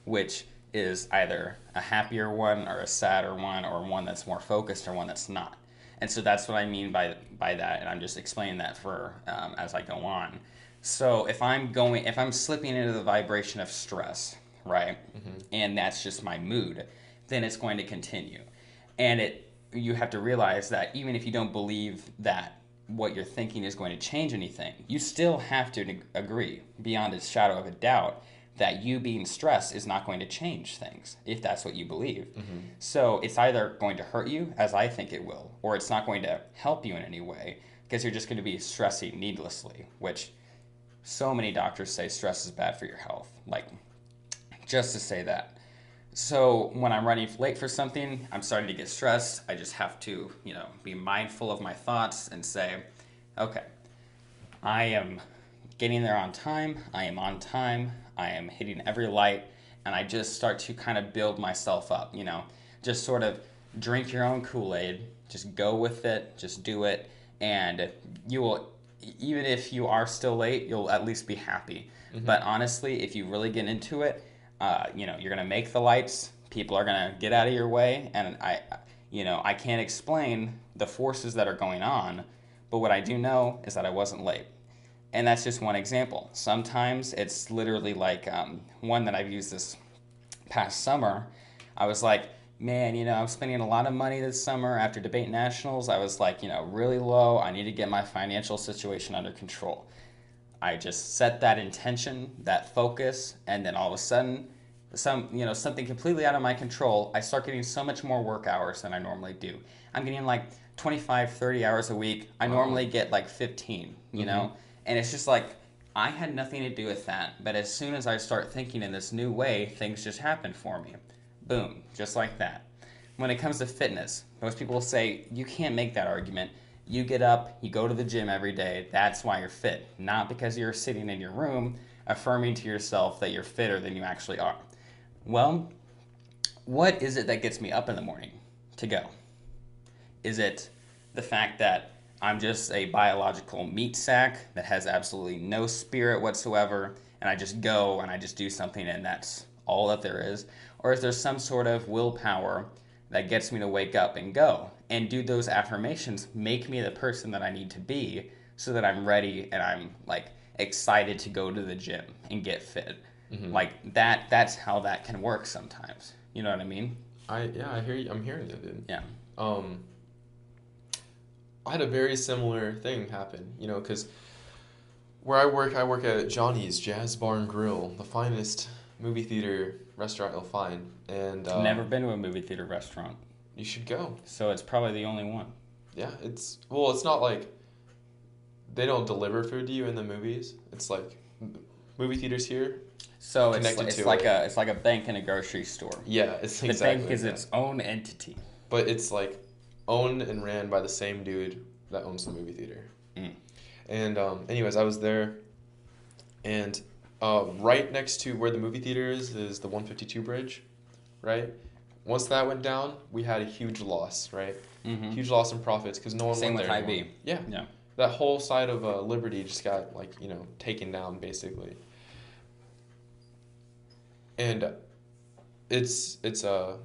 which is either a happier one or a sadder one or one that's more focused or one that's not. And so that's what I mean by by that, and I'm just explaining that for um, as I go on. So if I'm going, if I'm slipping into the vibration of stress, right, mm-hmm. and that's just my mood, then it's going to continue. And it, you have to realize that even if you don't believe that what you're thinking is going to change anything, you still have to ag- agree beyond a shadow of a doubt that you being stressed is not going to change things if that's what you believe. Mm-hmm. So it's either going to hurt you, as I think it will, or it's not going to help you in any way because you're just going to be stressing needlessly, which so many doctors say stress is bad for your health. Like, just to say that. So when I'm running late for something, I'm starting to get stressed. I just have to, you know, be mindful of my thoughts and say, okay, I am getting there on time. I am on time. I am hitting every light, and I just start to kind of build myself up. You know, just sort of drink your own Kool Aid, just go with it, just do it, and you will, even if you are still late, you'll at least be happy. But honestly, if you really get into it, uh, you know, you're gonna make the lights. People are gonna get out of your way, and I, you know, I can't explain the forces that are going on, but what I do know is that I wasn't late. And that's just one example. Sometimes it's literally like um, one that I've used this past summer. I was like, man, you know, I'm spending a lot of money this summer after debate nationals. I was like, you know, really low. I need to get my financial situation under control. I just set that intention, that focus, and then all of a sudden, some you know something completely out of my control. I start getting so much more work hours than I normally do. I'm getting like 25, 30 hours a week. I normally get like 15, you know, mm-hmm. and it's just like I had nothing to do with that. But as soon as I start thinking in this new way, things just happen for me. Boom, just like that. When it comes to fitness, most people will say you can't make that argument. You get up, you go to the gym every day, that's why you're fit. Not because you're sitting in your room affirming to yourself that you're fitter than you actually are. Well, what is it that gets me up in the morning to go? Is it the fact that I'm just a biological meat sack that has absolutely no spirit whatsoever, and I just go and I just do something and that's all that there is? Or is there some sort of willpower that gets me to wake up and go? And do those affirmations make me the person that I need to be so that I'm ready and I'm like excited to go to the gym and get fit? Like that that's how that can work sometimes. You know what I mean? I yeah, I hear you. I'm hearing it, dude. Yeah. Um, I had a very similar thing happen, you know, because where I work, I work at Johnny's Jazz Bar and Grill, the finest movie theater restaurant you'll find, and uh, Never been to a movie theater restaurant, you should go. so it's probably the only one. Yeah, it's well, it's not like they don't deliver food to you in the movies. It's like movie theaters here. So it's, Connected it's like it. a it's like a bank and a grocery store. Yeah, it's The exactly. bank is that. its own entity. but it's like owned and ran by the same dude that owns the movie theater. Mm. And um, anyways, I was there, and uh, right next to where the movie theater is is the 152 bridge, right? Once that went down, we had a huge loss, right? Mm-hmm. Huge loss in profits because no one Same went with there IB. anymore. Yeah, Yeah. that whole side of uh, Liberty just got like you know taken down basically. And it's it's uh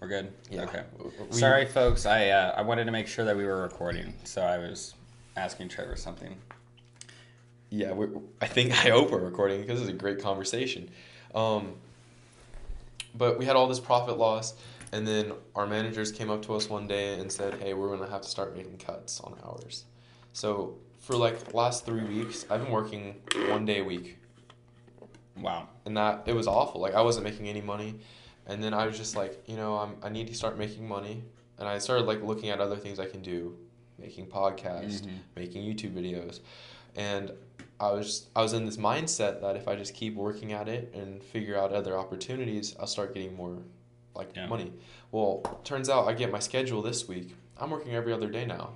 We're good. yeah. Okay. We- Sorry, folks. I uh, I wanted to make sure that we were recording, so I was asking Trevor something. Yeah, we're, I think I hope we're recording because this is a great conversation. Um, but we had all this profit loss, and then our managers came up to us one day and said, "Hey, we're gonna have to start making cuts on hours." So for like last three weeks, I've been working one day a week, Wow. and that it was awful. Like I wasn't making any money, and then I was just like, you know, I'm I need to start making money, and I started like looking at other things I can do, making podcasts, Mhm. making YouTube videos, and I was I was in this mindset that if I just keep working at it and figure out other opportunities, I'll start getting more like Yeah. money. Well, turns out I get my schedule this week. I'm working every other day now.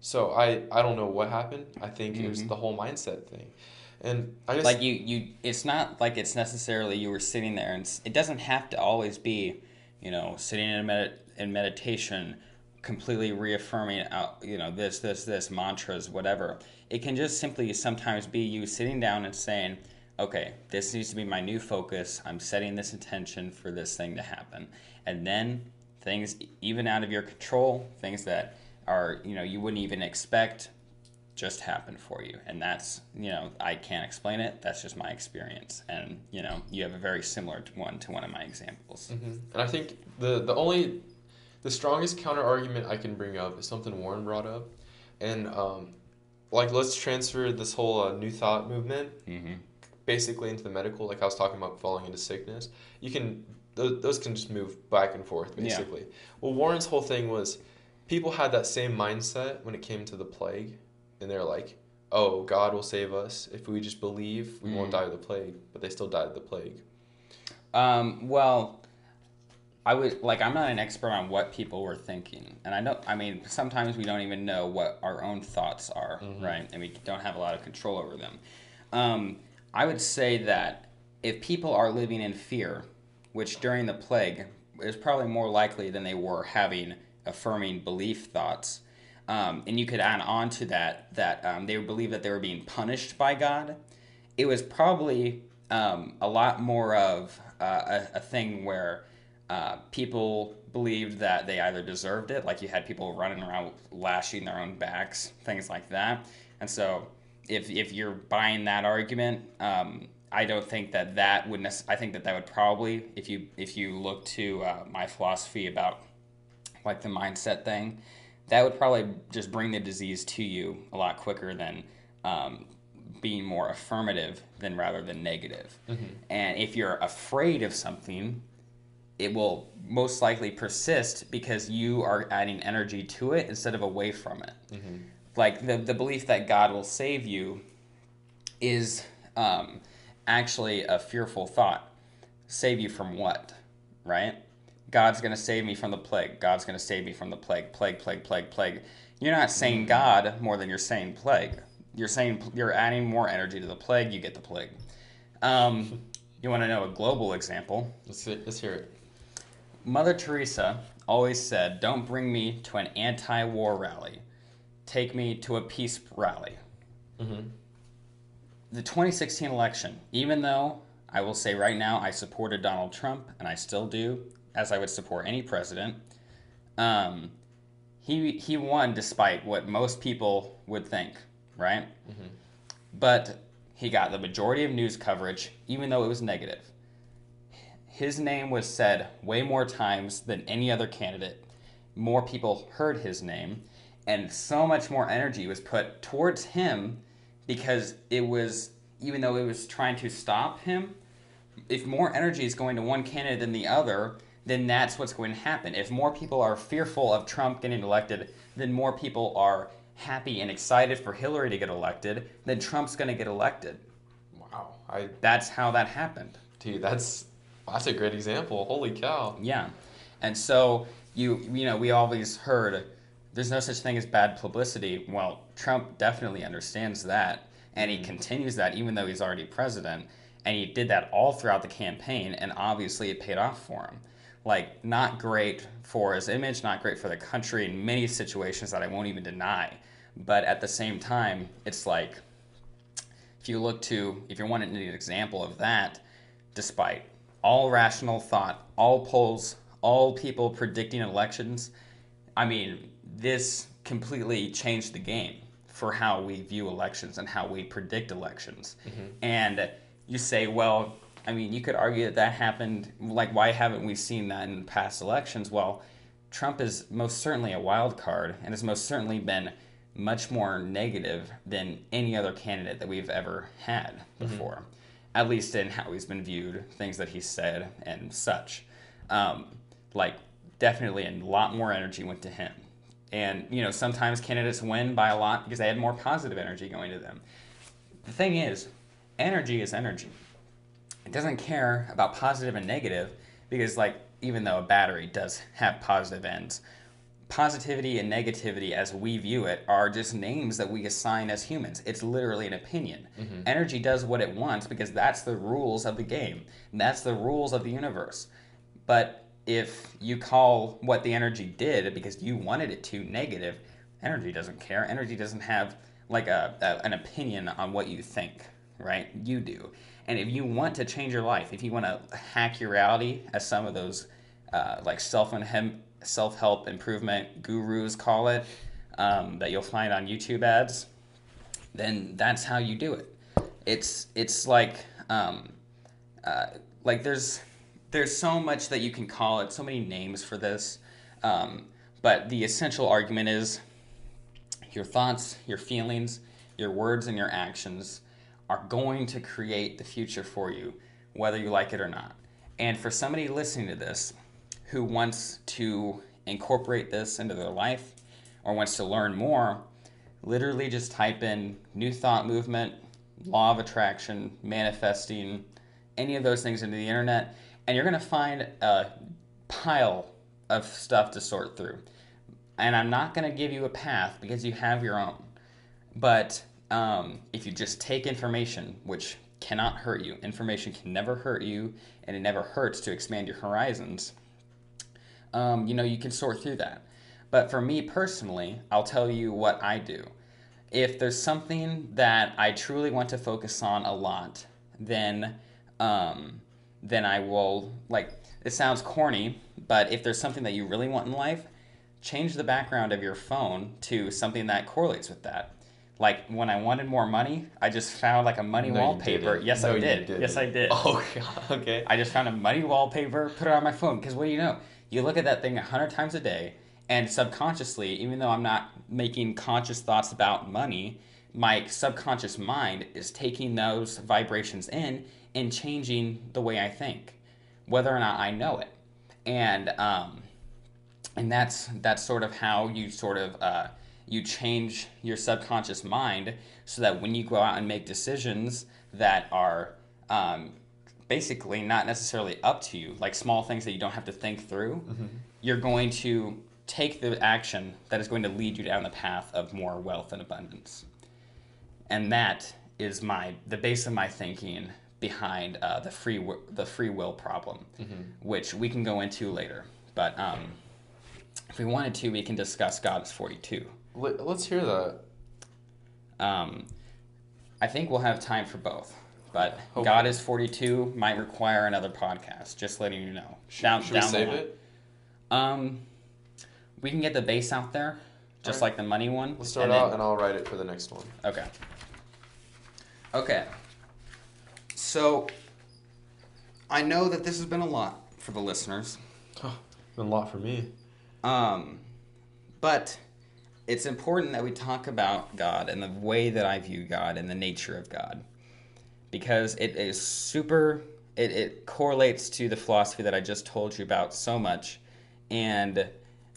So I I don't know what happened. I think it was Mhm. the whole mindset thing. And I guess like you you it's not like it's necessarily you were sitting there and it doesn't have to always be you know sitting in a med- in meditation completely reaffirming out you know this this this mantras whatever it can just simply sometimes be you sitting down and saying okay this needs to be my new focus. I'm setting this intention for this thing to happen. And then things even out of your control things that are you know you wouldn't even expect just happen for you. And that's you know i can't explain it. That's just my experience. And you know you have a very similar one to one of my examples. Mhm. And I think the the only the strongest counter argument I can bring up is something Warren brought up, and um, like let's transfer this whole uh, new thought movement mm-hmm. basically into the medical. Like I was talking about falling into sickness, you can those, those can just move back and forth Yeah. basically. Well, Warren's whole thing was people had that same mindset when it came to the plague, and they're like. Oh, God will save us if we just believe we won't Mhm. die of the plague, but they still died of the plague. um, well i would like i'm not an expert on what people were thinking and i know i mean sometimes we don't even know what our own thoughts are right and we don't have a lot of control over them um, i would say that if people are living in fear which during the plague is probably more likely than they were having affirming belief thoughts. Um, and you could add on to that that um, they believe that they were being punished by God. It was probably um, a lot more of uh, a, a thing where uh, people believed that they either deserved it, like you had people running around lashing their own backs, things like that. And so, if if you're buying that argument, um, I don't think that that would. Nec- I think that that would probably, if you if you look to uh, my philosophy about like the mindset thing, that would probably just bring the disease to you a lot quicker than um, being more affirmative than rather than negative. Mm-hmm. And if you're afraid of something, it will most likely persist because you are adding energy to it instead of away from it. Mm-hmm. Like the, the belief that God will save you is um, actually a fearful thought. Save you from what? Right? God's going to save me from the plague. God's going to save me from the plague. Plague, plague, plague, plague. You're not saying God more than you're saying plague. You're saying you're adding more energy to the plague. You get the plague. Um, you want to know a global example? Let's, let's hear it. Mother Teresa always said, Don't bring me to an anti war rally, take me to a peace rally. Mm-hmm. The 2016 election, even though I will say right now I supported Donald Trump, and I still do, as I would support any president, um, he, he won despite what most people would think, right? Mm-hmm. But he got the majority of news coverage, even though it was negative his name was said way more times than any other candidate. More people heard his name, and so much more energy was put towards him because it was, even though it was trying to stop him, if more energy is going to one candidate than the other, then that's what's going to happen. If more people are fearful of Trump getting elected, then more people are happy and excited for Hillary to get elected, then Trump's going to get elected. Wow, I That's how that happened. dude, that's that's a great example. Holy cow. Yeah. And so you you know, we always heard there's no such thing as bad publicity. Well, Trump definitely understands that and he mm-hmm. continues that even though he's already president and he did that all throughout the campaign and obviously it paid off for him. Like not great for his image, not great for the country in many situations that I won't even deny. But at the same time, it's like if you look to if you want an example of that, despite all rational thought, all polls, all people predicting elections. I mean, this completely changed the game for how we view elections and how we predict elections. Mm-hmm. And you say, well, I mean, you could argue that that happened. Like, why haven't we seen that in past elections? Well, Trump is most certainly a wild card and has most certainly been much more negative than any other candidate that we've ever had before at least in how he's been viewed, things that he said, and such. Um, like, definitely a lot more energy went to him. And, you know, sometimes candidates win by a lot because they had more positive energy going to them. The thing is, energy is energy. It doesn't care about positive and negative because, like, even though a battery does have positive ends, positivity and negativity as we view it are just names that we assign as humans. It's literally an opinion. Mm-hmm. Energy does what it wants because that's the rules of the game. That's the rules of the universe. But if you call what the energy did because you wanted it to negative, energy doesn't care. Energy doesn't have like a, a an opinion on what you think, right? You do. And if you want to change your life, if you want to hack your reality, as some of those uh, like self self help improvement gurus call it, um, that you'll find on YouTube ads, then that's how you do it. It's it's like um, uh, like there's there's so much that you can call it, so many names for this, um, but the essential argument is your thoughts, your feelings, your words, and your actions are going to create the future for you, whether you like it or not. And for somebody listening to this who wants to incorporate this into their life or wants to learn more, literally just type in New Thought Movement, Law of Attraction, Manifesting, any of those things into the internet, and you're going to find a pile of stuff to sort through. And I'm not going to give you a path because you have your own. But um, if you just take information, which cannot hurt you, information can never hurt you, and it never hurts to expand your horizons um, you know, you can sort through that. But for me personally, I'll tell you what I do. If there's something that I truly want to focus on a lot, then um, then I will like. It sounds corny, but if there's something that you really want in life, change the background of your phone to something that correlates with that. Like when I wanted more money, I just found like a money No, wallpaper. Yes, No, I did. didn't. Yes, I did. Oh god. Okay. I just found a money wallpaper, put it on my phone. Because what do you know? You look at that thing a hundred times a day, and subconsciously, even though I'm not making conscious thoughts about money, my subconscious mind is taking those vibrations in and changing the way I think, whether or not I know it. And um, and that's that's sort of how you sort of uh, you change your subconscious mind so that when you go out and make decisions that are um, basically not necessarily up to you like small things that you don't have to think through you're going to take the action that is going to lead you down the path of more wealth and abundance and that is my the base of my thinking behind uh, the free wi- the free will problem, which we can go into later. But um, if we wanted to, we can discuss God is forty two. Let, let's hear that. Um, I think we'll have time for both. But Hopefully. God is forty two might require another podcast. Just letting you know. Down, Should we down the save line. it? Um, we can get the base out there, just Alright. like the money one. Let's start and then- out, and I'll write it for the next one. Okay. Okay. So, I know that this has been a lot for the listeners, Been a lot for me. um, but it's important that we talk about God and the way that I view God and the nature of God, because it is super. It, it correlates to the philosophy that I just told you about so much, and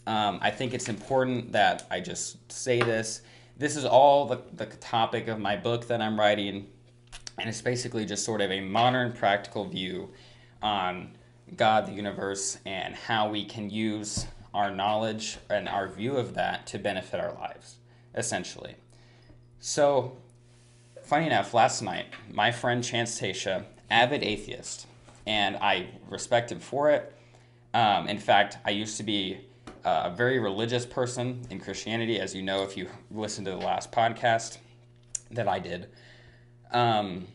um, I think it's important that I just say this. This is all the, the topic of my book that I'm writing, and it's basically just sort of a modern, practical view on God, the universe, and how we can use our knowledge and our view of that to benefit our lives, essentially. So, funny enough, last night, my friend Chance Tasha, avid atheist, and I respect him for it. Um, in fact, I used to be uh, a very religious person in Christianity, as you know if you listened to the last podcast that I did. Um,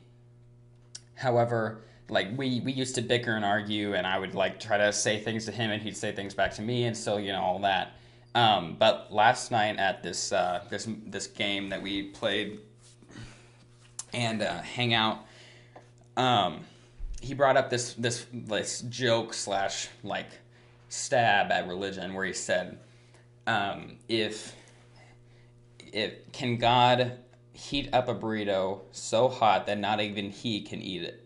however, like we we used to bicker and argue, and I would like try to say things to him, and he'd say things back to me, and so you know all that. Um, but last night at this uh, this this game that we played and uh, hang out, um, he brought up this this this joke slash like stab at religion where he said, um, if if can God heat up a burrito so hot that not even he can eat it?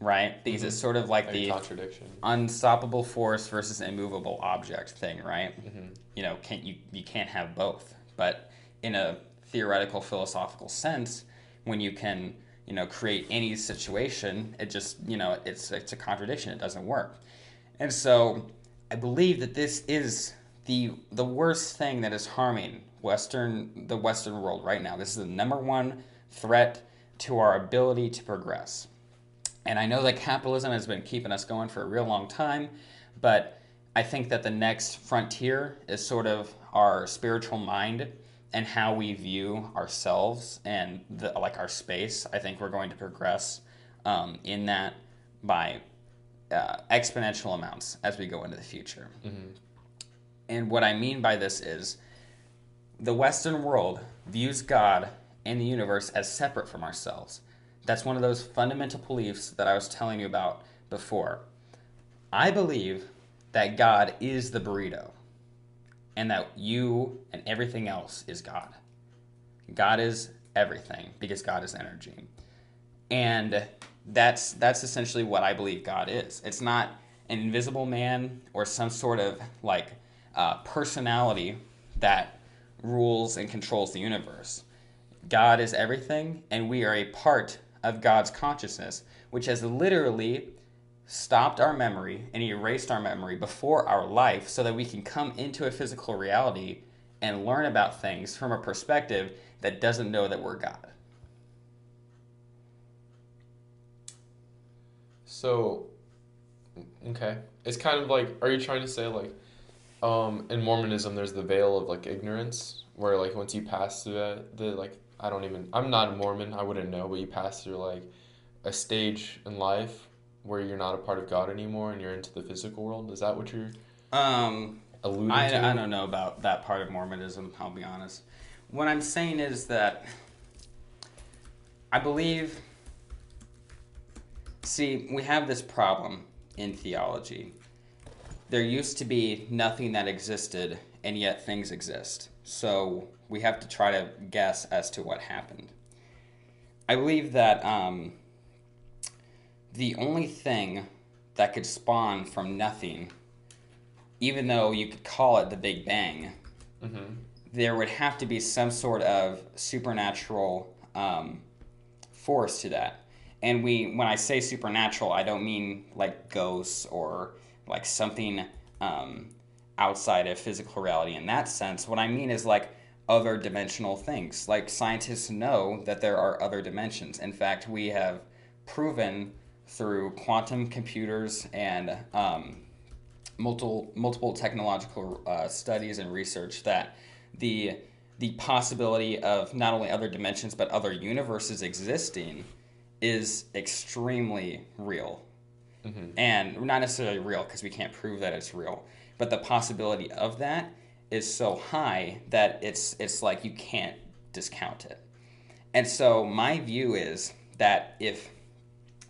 Right? Because it's sort of like the contradiction. unstoppable force versus immovable object thing, right? Mm-hmm. You know, can't you you can't have both. But in a theoretical philosophical sense, when you can, you know, create any situation, it just, you know, it's it's a contradiction. It doesn't work. And so I believe that this is the the worst thing that is harming Western the Western world right now. This is the number one threat to our ability to progress. And I know that capitalism has been keeping us going for a real long time, but I think that the next frontier is sort of our spiritual mind and how we view ourselves and the, like our space. I think we're going to progress um, in that by uh, exponential amounts as we go into the future. And what I mean by this is the Western world views God and the universe as separate from ourselves. That's one of those fundamental beliefs that I was telling you about before. I believe that God is the burrito and that you and everything else is God. God is everything because God is energy. And that's that's essentially what I believe God is. It's not an invisible man or some sort of like uh, personality that rules and controls the universe. God is everything, and we are a part of God's consciousness, which has literally stopped our memory and erased our memory before our life so that we can come into a physical reality and learn about things from a perspective that doesn't know that we're God. So, okay. it's kind of like are you trying to say like um in Mormonism there's the veil of like ignorance where like once you pass through that the like I don't even I'm not a Mormon, I wouldn't know, but you pass through like a stage in life where you're not a part of God anymore and you're into the physical world. Is that what you're Um, alluding I, to? I don't know about that part of Mormonism, I'll be honest. What I'm saying is that I believe. See, we have this problem in theology. There used to be nothing that existed, and yet things exist. So we have to try to guess as to what happened. I believe that um, the only thing that could spawn from nothing even though you could call it the Big Bang, Mm-hmm. there would have to be some sort of supernatural um, force to that. And we, when I say supernatural, I don't mean like ghosts or like something um, outside of physical reality in that sense. What I mean is like other dimensional things. Like scientists know that there are other dimensions. In fact, we have proven through quantum computers and um, multiple multiple technological uh, studies and research that the the possibility of not only other dimensions but other universes existing is extremely real. And not necessarily real because we can't prove that it's real but the possibility of that is so high that it's it's like you can't discount it. And so my view is that if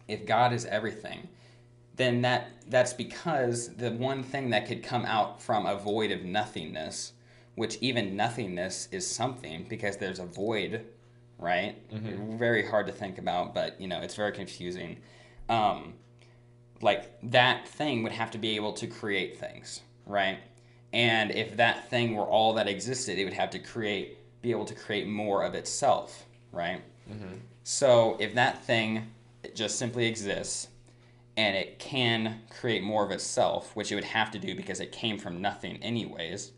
if god is everything then that that's because the one thing that could come out from a void of nothingness, which even nothingness is something because there's a void, right? Very hard to think about, but you know it's very confusing. Um, like that thing would have to be able to create things, right? And if that thing were all that existed, it would have to create, be able to create more of itself, right? So if that thing just simply exists, and it can create more of itself, which it would have to do because it came from nothing anyways,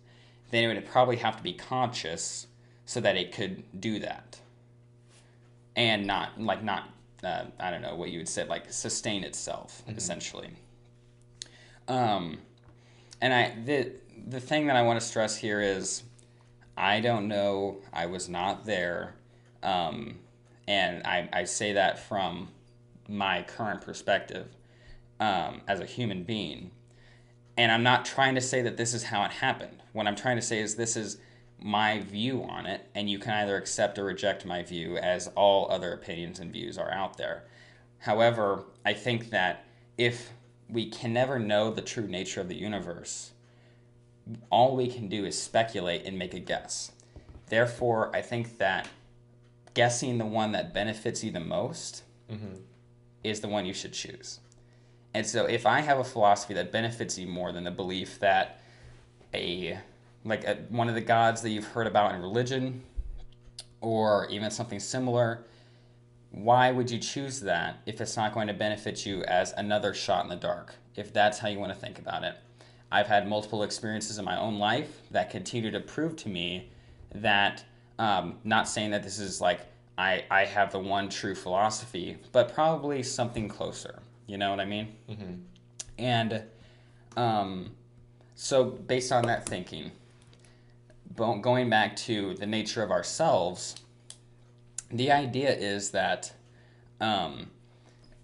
then it would probably have to be conscious so that it could do that. And not, like, not, uh, I don't know what you would say, like, sustain itself, essentially. Um, and I, the, the thing that I want to stress here is I don't know, I was not there. Um, and I, I say that from my current perspective um, as a human being. And I'm not trying to say that this is how it happened. What I'm trying to say is this is my view on it, and you can either accept or reject my view, as all other opinions and views are out there. However, I think that if we can never know the true nature of the universe, all we can do is speculate and make a guess. Therefore, I think that guessing the one that benefits you the most is the one you should choose. And so if I have a philosophy that benefits you more than the belief that a like a, one of the gods that you've heard about in religion or even something similar, why would you choose that if it's not going to benefit you as another shot in the dark? If that's how you want to think about it. I've had multiple experiences in my own life that continue to prove to me that, um, not saying that this is like I, I have the one true philosophy, but probably something closer. You know what I mean? Mm-hmm. And um, so, based on that thinking, going back to the nature of ourselves, the idea is that um,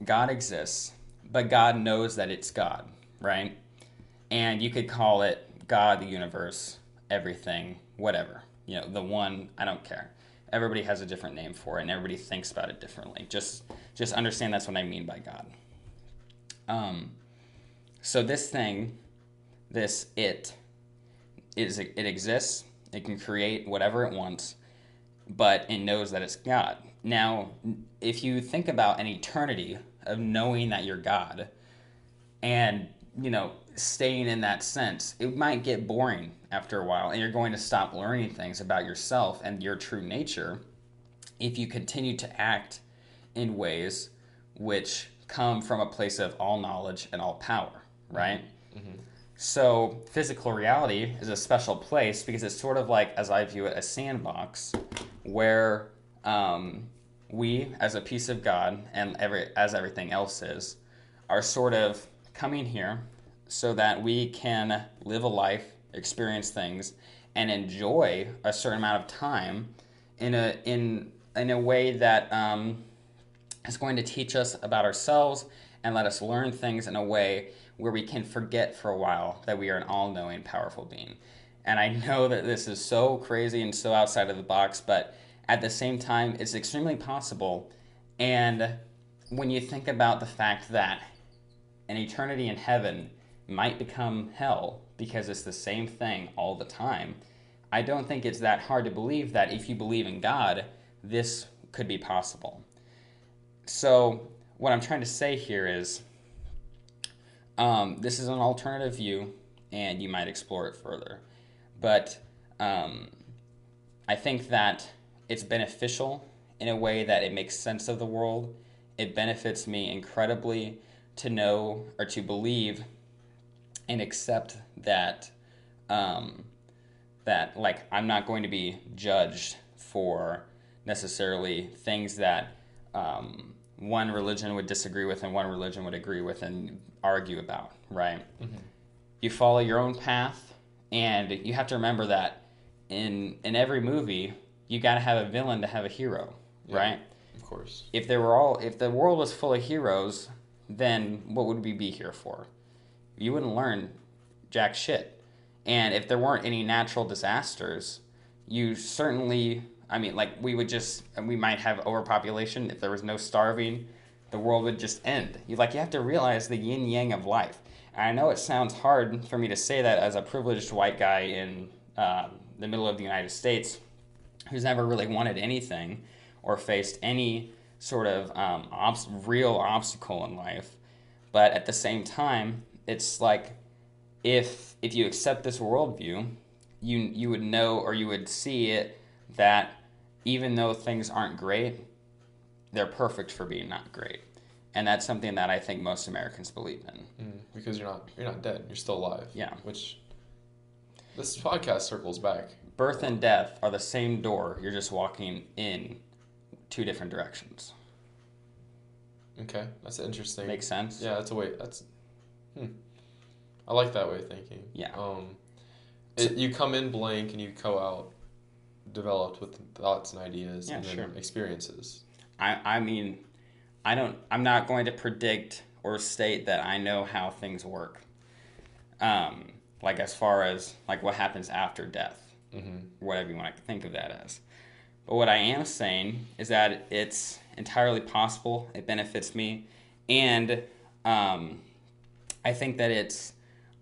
God exists, but God knows that it's God, right? And you could call it God, the universe, everything, whatever. You know, the one, I don't care. Everybody has a different name for it, and everybody thinks about it differently. Just, just understand that's what I mean by God. Um, so this thing, this it, is it exists. It can create whatever it wants, but it knows that it's God. Now, if you think about an eternity of knowing that you're God, and you know staying in that sense, it might get boring after a while, and you're going to stop learning things about yourself and your true nature if you continue to act in ways which come from a place of all knowledge and all power, right? So, physical reality is a special place because it's sort of like, as I view it, a sandbox where um, we, as a piece of God, and every as everything else is, are sort of coming here, so that we can live a life, experience things, and enjoy a certain amount of time in a in in a way that um, is going to teach us about ourselves and let us learn things in a way where we can forget for a while that we are an all-knowing, powerful being. And I know that this is so crazy and so outside of the box, but at the same time, it's extremely possible. And when you think about the fact that an eternity in heaven might become hell because it's the same thing all the time, I don't think it's that hard to believe that if you believe in God, this could be possible. So, what I'm trying to say here is um, this is an alternative view, and you might explore it further. But um, I think that it's beneficial in a way that it makes sense of the world. It benefits me incredibly to know or to believe and accept that um, that like I'm not going to be judged for necessarily things that um, one religion would disagree with and one religion would agree with and argue about, right? Mm-hmm. You follow your own path, and you have to remember that in in every movie, you got to have a villain to have a hero, yeah, right? Of course. If they were all, if the world was full of heroes, then what would we be here for? You wouldn't learn jack shit. And if there weren't any natural disasters, you certainly, I mean, like we would just, we might have overpopulation. If there was no starving, the world would just end. You like you have to realize the yin yang of life. And I know it sounds hard for me to say that as a privileged white guy in uh, the middle of the United States, who's never really wanted anything or faced any sort of um, real obstacle in life. But at the same time, it's like if if you accept this worldview, you you would know or you would see it that even though things aren't great, they're perfect for being not great. And that's something that I think most Americans believe in. Mm, because you're not you're not dead. You're still alive. Yeah. Which this podcast circles back. Birth and death are the same door. You're just walking in two different directions. Okay, that's interesting. Makes sense. Yeah, that's a way. That's. Hmm. I like that way of thinking. Yeah. Um, it, you come in blank and you go out developed with thoughts and ideas yeah, and then sure. experiences. I, I mean, I don't. I'm not going to predict or state that I know how things work. Um, like as far as like what happens after death, mm-hmm. whatever you want to think of that as. But what I am saying is that it's entirely possible. It benefits me, and um, I think that it's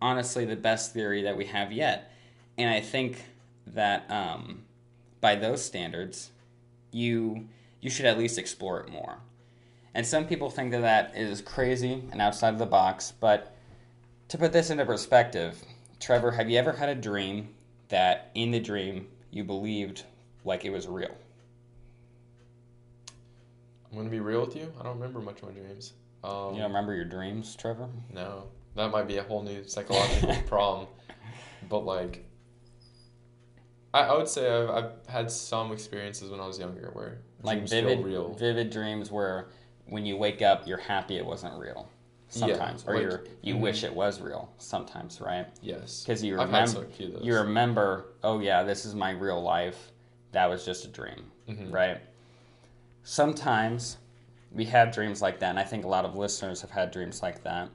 honestly the best theory that we have yet. And I think that um, by those standards, you you should at least explore it more. And some people think that that is crazy and outside of the box, but to put this into perspective, Trevor, have you ever had a dream that in the dream you believed like it was real? I'm gonna be real with you. I don't remember much of my dreams. Um, you don't remember your dreams, Trevor? No, that might be a whole new psychological problem. But like, I, I would say I've, I've had some experiences when I was younger where like vivid, real. vivid dreams where when you wake up you're happy it wasn't real. Sometimes, yeah, or like, you're, you mm-hmm. wish it was real. Sometimes, right? Yes. Because you remember, you remember, oh yeah, this is my real life. That was just a dream, mm-hmm. right? Sometimes we have dreams like that, and I think a lot of listeners have had dreams like that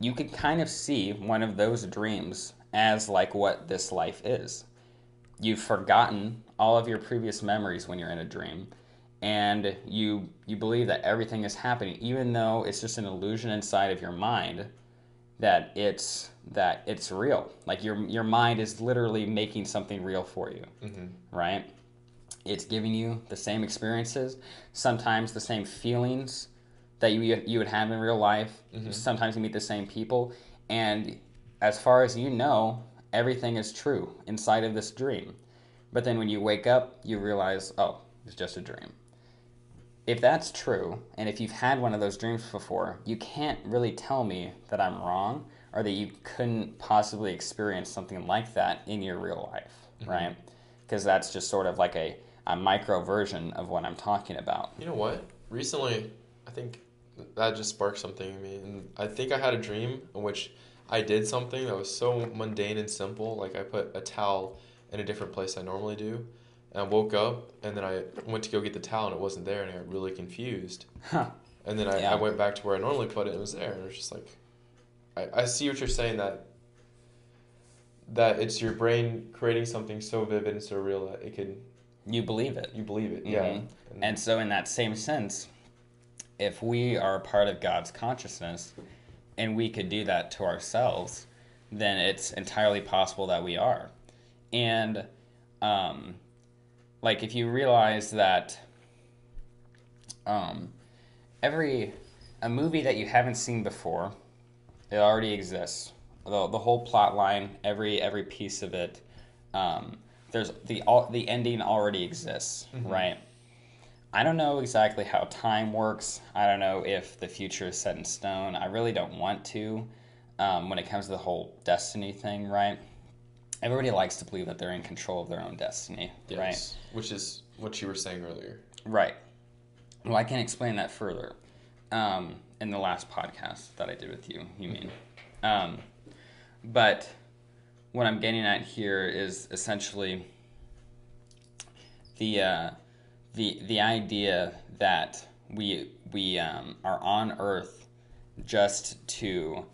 you can kind of see one of those dreams as like what this life is. You've forgotten all of your previous memories when you're in a dream and you you believe that everything is happening even though it's just an illusion inside of your mind that it's that it's real. Like your your mind is literally making something real for you. Mm-hmm. Right? It's giving you the same experiences, sometimes the same feelings that you you would have in real life. Mm-hmm. Sometimes you meet the same people, and as far as you know, everything is true inside of this dream. But then when you wake up, you realize, oh, it's just a dream. If that's true, and if you've had one of those dreams before, you can't really tell me that I'm wrong or that you couldn't possibly experience something like that in your real life, mm-hmm. right? Because that's just sort of like a, a micro version of what I'm talking about. You know what? Recently, I think that just sparked something in me. And I think I had a dream in which I did something that was so mundane and simple. Like I put a towel in a different place I normally do. And I woke up and then I went to go get the towel and it wasn't there and I got really confused. Huh. And then I, Yeah. I went back to where I normally put it and it was there. And it was just like, I, I see what you're saying that that it's your brain creating something so vivid and so real that it can, You believe it. you believe it. Yeah. Mhm. And so, in that same sense, if we are a part of God's consciousness and we could do that to ourselves, then it's entirely possible that we are. And, um, like, if you realize that um, every a movie that you haven't seen before, it already exists. The, the whole plot line, every every piece of it, um, there's the all, the ending already exists, right? I don't know exactly how time works. I don't know if the future is set in stone. I really don't want to um, when it comes to the whole destiny thing, right? Everybody likes to believe that they're in control of their own destiny, right? Which is what you were saying earlier. Right. Well, I can explain that further um, in the last podcast that I did with you, you mean. Um, but what I'm getting at here is essentially the, uh, the, the idea that we, we um, are on Earth just to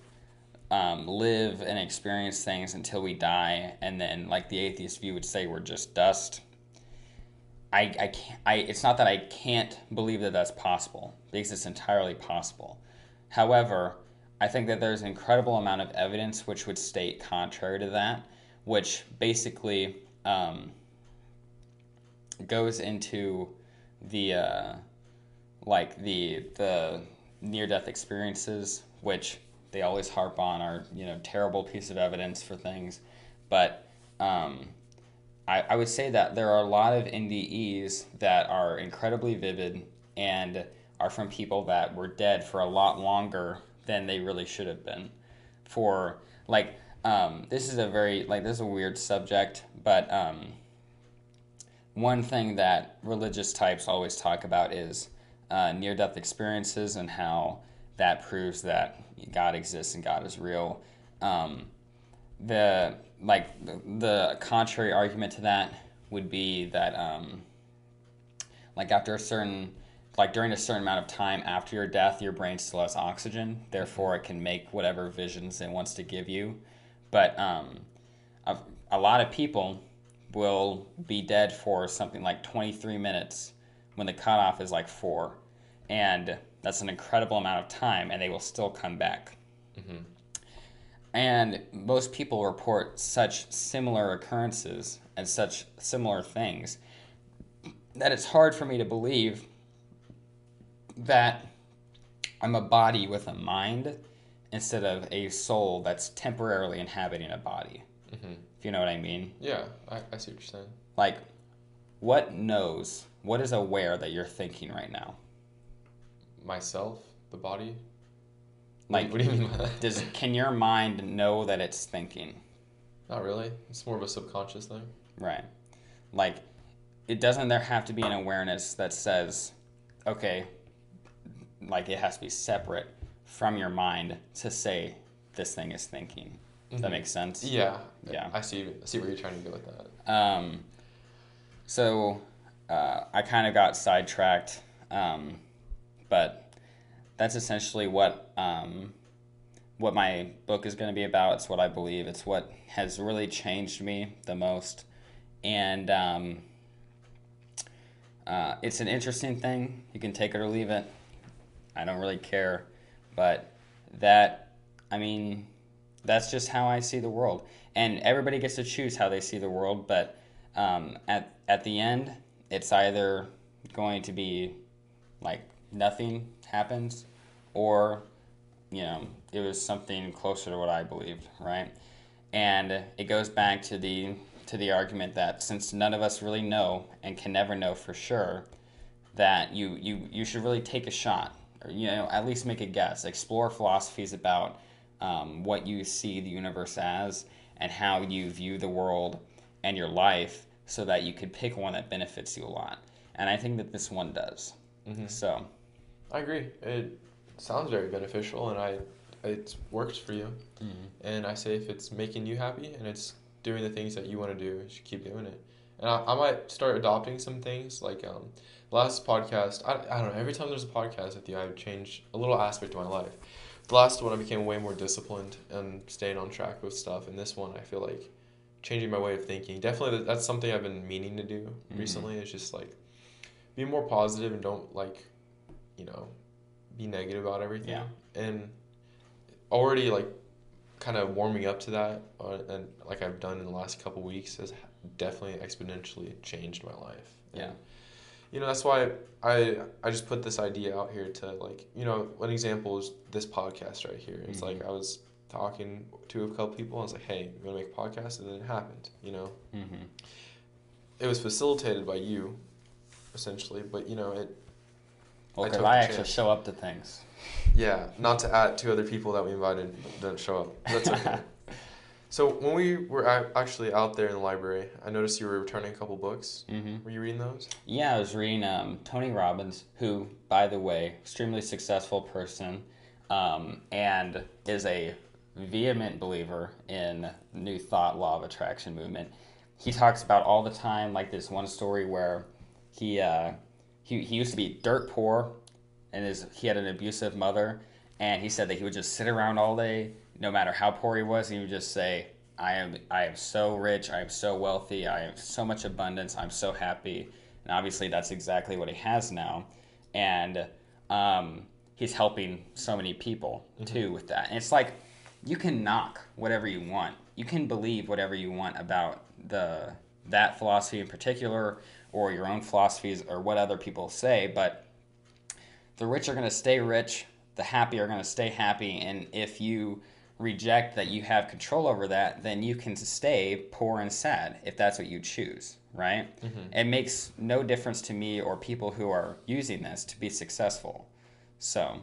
um, live and experience things until we die, and then, like the atheist view would say, we're just dust. I, I can't, I, it's not that I can't believe that that's possible because it's entirely possible. However, I think that there's an incredible amount of evidence which would state contrary to that, which basically um, goes into the uh, like the the near death experiences, which they always harp on are you know terrible piece of evidence for things, but um, I, I would say that there are a lot of NDEs that are incredibly vivid and are from people that were dead for a lot longer than they really should have been. For like, um, this is a very like this is a weird subject, but um, one thing that religious types always talk about is uh, near-death experiences and how that proves that God exists and God is real. Um, the like the, contrary argument to that would be that um, like after a certain like during a certain amount of time after your death your brain still has oxygen therefore it can make whatever visions it wants to give you but um, a lot of people will be dead for something like 23 minutes when the cutoff is like four. And that's an incredible amount of time and they will still come back. Mm-hmm. And most people report such similar occurrences and such similar things that it's hard for me to believe that I'm a body with a mind instead of a soul that's temporarily inhabiting a body. Mm-hmm. If you know what I mean. Yeah, I, I see what you're saying. Like, what knows, what is aware that you're thinking right now? Myself, the body. Like, what do you mean by that? does can your mind know that it's thinking? Not really. It's more of a subconscious thing. Right. Like, it doesn't there have to be an awareness that says, okay, like it has to be separate from your mind to say this thing is thinking. Does that makes sense? Yeah. Yeah. I see. I see where you're trying to go with that. Um, so uh, I kind of got sidetracked, um, but that's essentially what um, what my book is going to be about. It's what I believe. It's what has really changed me the most, and um, uh, it's an interesting thing. You can take it or leave it. I don't really care, but that I mean that's just how I see the world. And everybody gets to choose how they see the world, but um, at at the end, it's either going to be like nothing happens, or you know it was something closer to what I believed, right? And it goes back to the to the argument that since none of us really know and can never know for sure, that you you you should really take a shot, or you know at least make a guess, explore philosophies about um, what you see the universe as and how you view the world and your life, so that you could pick one that benefits you a lot. And I think that this one does. So I agree. It sounds very beneficial, and I it's worked for you, and I say if it's making you happy and it's doing the things that you want to do, you should keep doing it. And I, I might start adopting some things like um, last podcast. I, I don't know. Every time there's a podcast with you, I change a little aspect of my life. The last one, I became way more disciplined and staying on track with stuff. And this one, I feel like changing my way of thinking. Definitely, that's something I've been meaning to do Mhm. recently. Is just like be more positive and don't like, you know, be negative about everything. Yeah. And already like kind of warming up to that, uh, and like I've done in the last couple weeks, has definitely exponentially changed my life. Yeah. You know that's why I I just put this idea out here to like you know one example is this podcast right here. It's like I was talking to a couple people. I was like, hey, you want to make a podcast? And then it happened. You know, Mm-hmm. it was facilitated by you, essentially. But you know, it Well, I because took I, actually show up to things. yeah. Not to add two other people that we invited didn't show up. That's okay. So when we were actually out there in the library, I noticed you were returning a couple books. Mm-hmm. Were you reading those? Yeah, I was reading um, Tony Robbins, who, by the way, extremely successful person, um, and is a vehement believer in New Thought Law of Attraction movement. He talks about all the time, like this one story where he uh, he he used to be dirt poor, and his he had an abusive mother, and he said that he would just sit around all day, no matter how poor he was. He would just say, "I am I am so rich, I am so wealthy, I have so much abundance, I'm so happy." And obviously, that's exactly what he has now, and um, he's helping so many people too with that. And it's like you can knock whatever you want, you can believe whatever you want about the that philosophy in particular, or your own philosophies, or what other people say, but the rich are going to stay rich, the happy are going to stay happy, and if you reject that you have control over that, then you can stay poor and sad if that's what you choose, right? It makes no difference to me or people who are using this to be successful. So,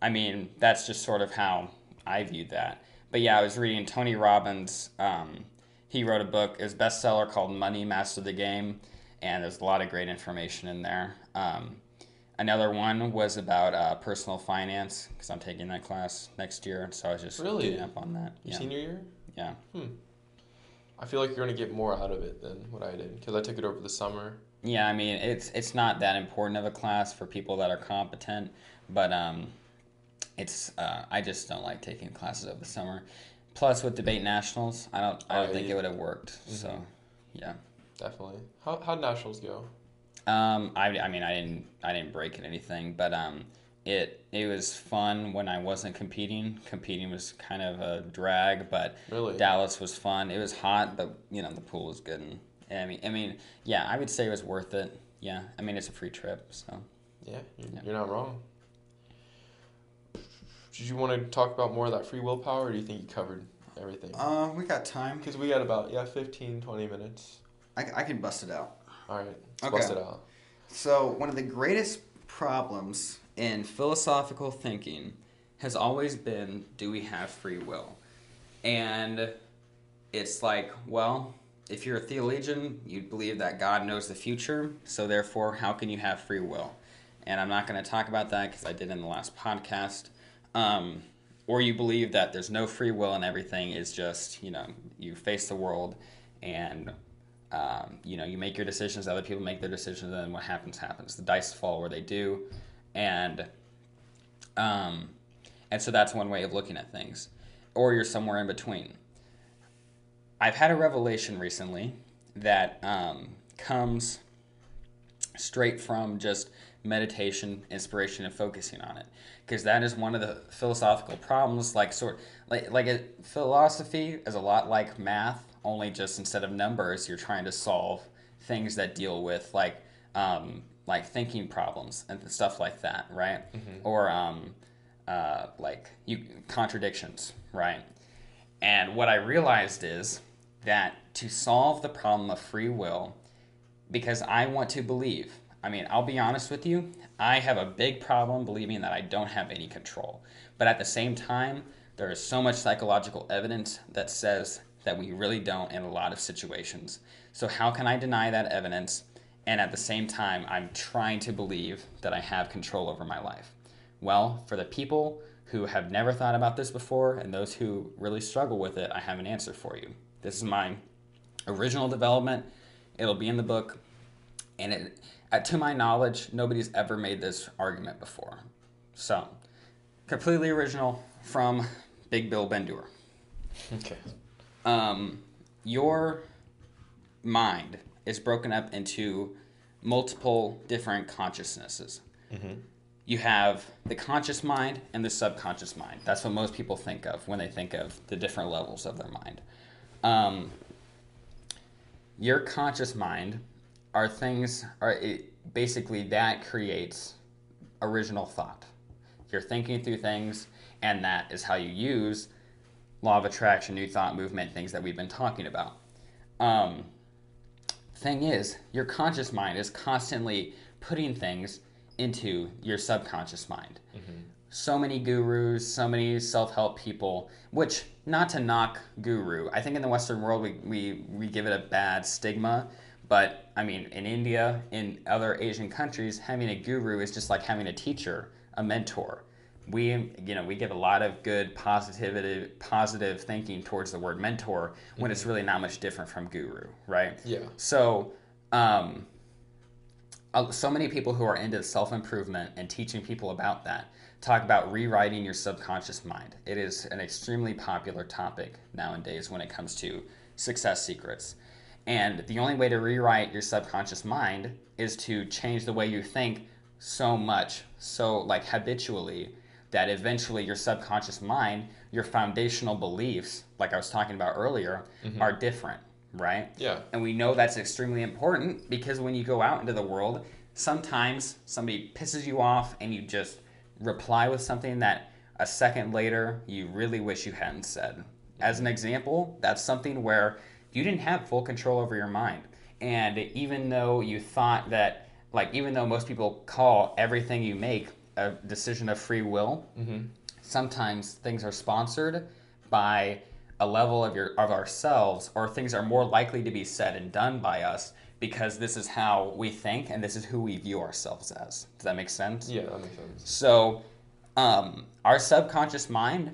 I mean, that's just sort of how I viewed that. But yeah, I was reading Tony Robbins. Um, he wrote a book, his bestseller called Money Master the Game, and there's a lot of great information in there. Um, another one was about uh, personal finance because I'm taking that class next year, so I was just Really? reading up on that. Yeah, senior year? yeah, I feel like you're gonna get more out of it than what I did because I took it over the summer. yeah. I mean, it's it's not that important of a class for people that are competent, but um, it's uh, I just don't like taking classes over the summer. Plus, with debate nationals, I don't I don't think it would have worked. So, yeah. Definitely. How how'd nationals go? Um, I, I mean, I didn't, I didn't break it anything, but um, it, it was fun when I wasn't competing. Competing was kind of a drag, but Really? Dallas was fun. It was hot, but you know the pool was good, and, and I mean, I mean, yeah, I would say it was worth it. Yeah, I mean, it's a free trip, so Yeah, you're, Yeah. you're not wrong. Did you want to talk about more of that free willpower, or do you think you covered everything? Uh, we got time. Because we got about, yeah, 15, 20 minutes. I, I can bust it out. All right, let's Okay. bust it out. So, one of the greatest problems in philosophical thinking has always been do we have free will? And it's like, well, if you're a theologian, you believe that God knows the future, so therefore, how can you have free will? And I'm not going to talk about that because I did in the last podcast. Um, or you believe that there's no free will and everything is just, you know, you face the world and um, you know, you make your decisions, other people make their decisions, and then what happens happens. The dice fall where they do, and um, and so that's one way of looking at things. Or you're somewhere in between. I've had a revelation recently that um, comes straight from just meditation, inspiration, and focusing on it. Because that is one of the philosophical problems. Like sort like like a, philosophy is a lot like math, only just instead of numbers, you're trying to solve things that deal with like um, like thinking problems and stuff like that, right? Or um, uh, like you contradictions, right? And what I realized is that to solve the problem of free will, because I want to believe. I mean, I'll be honest with you, I have a big problem believing that I don't have any control. But at the same time, there is so much psychological evidence that says that we really don't in a lot of situations. So, how can I deny that evidence? And at the same time, I'm trying to believe that I have control over my life. Well, for the people who have never thought about this before and those who really struggle with it, I have an answer for you. This is my original development. It'll be in the book, and it, uh, to my knowledge, nobody's ever made this argument before. So, completely original from Big Bill Bendur. Okay. Um, your mind is broken up into multiple different consciousnesses. You have the conscious mind and the subconscious mind. That's what most people think of when they think of the different levels of their mind. Um, your conscious mind are things are it, basically that creates original thought. You're thinking through things, and that is how you use law of attraction, new thought movement, things that we've been talking about. Um, thing is, your conscious mind is constantly putting things into your subconscious mind. So many gurus, so many self help people, which, not to knock guru, I think in the Western world we, we, we give it a bad stigma. But I mean, in India, in other Asian countries, having a guru is just like having a teacher, a mentor. We, you know, we give a lot of good positivity, positive thinking towards the word mentor when it's really not much different from guru, right? Yeah. So, um, so many people who are into self improvement and teaching people about that talk about rewriting your subconscious mind. It is an extremely popular topic nowadays when it comes to success secrets. And the only way to rewrite your subconscious mind is to change the way you think so much, so like habitually, that eventually your subconscious mind, your foundational beliefs, like I was talking about earlier, mm-hmm. are different, right? Yeah. And we know that's extremely important because when you go out into the world, sometimes somebody pisses you off and you just reply with something that a second later you really wish you hadn't said. As an mm-hmm. example, that's something where you didn't have full control over your mind. And even though you thought that, like, even though most people call everything you make a decision of free will, sometimes things are sponsored by a level of your of ourselves or things are more likely to be said and done by us because this is how we think and this is who we view ourselves as. Does that make sense? Yeah, that makes sense. so um, our subconscious mind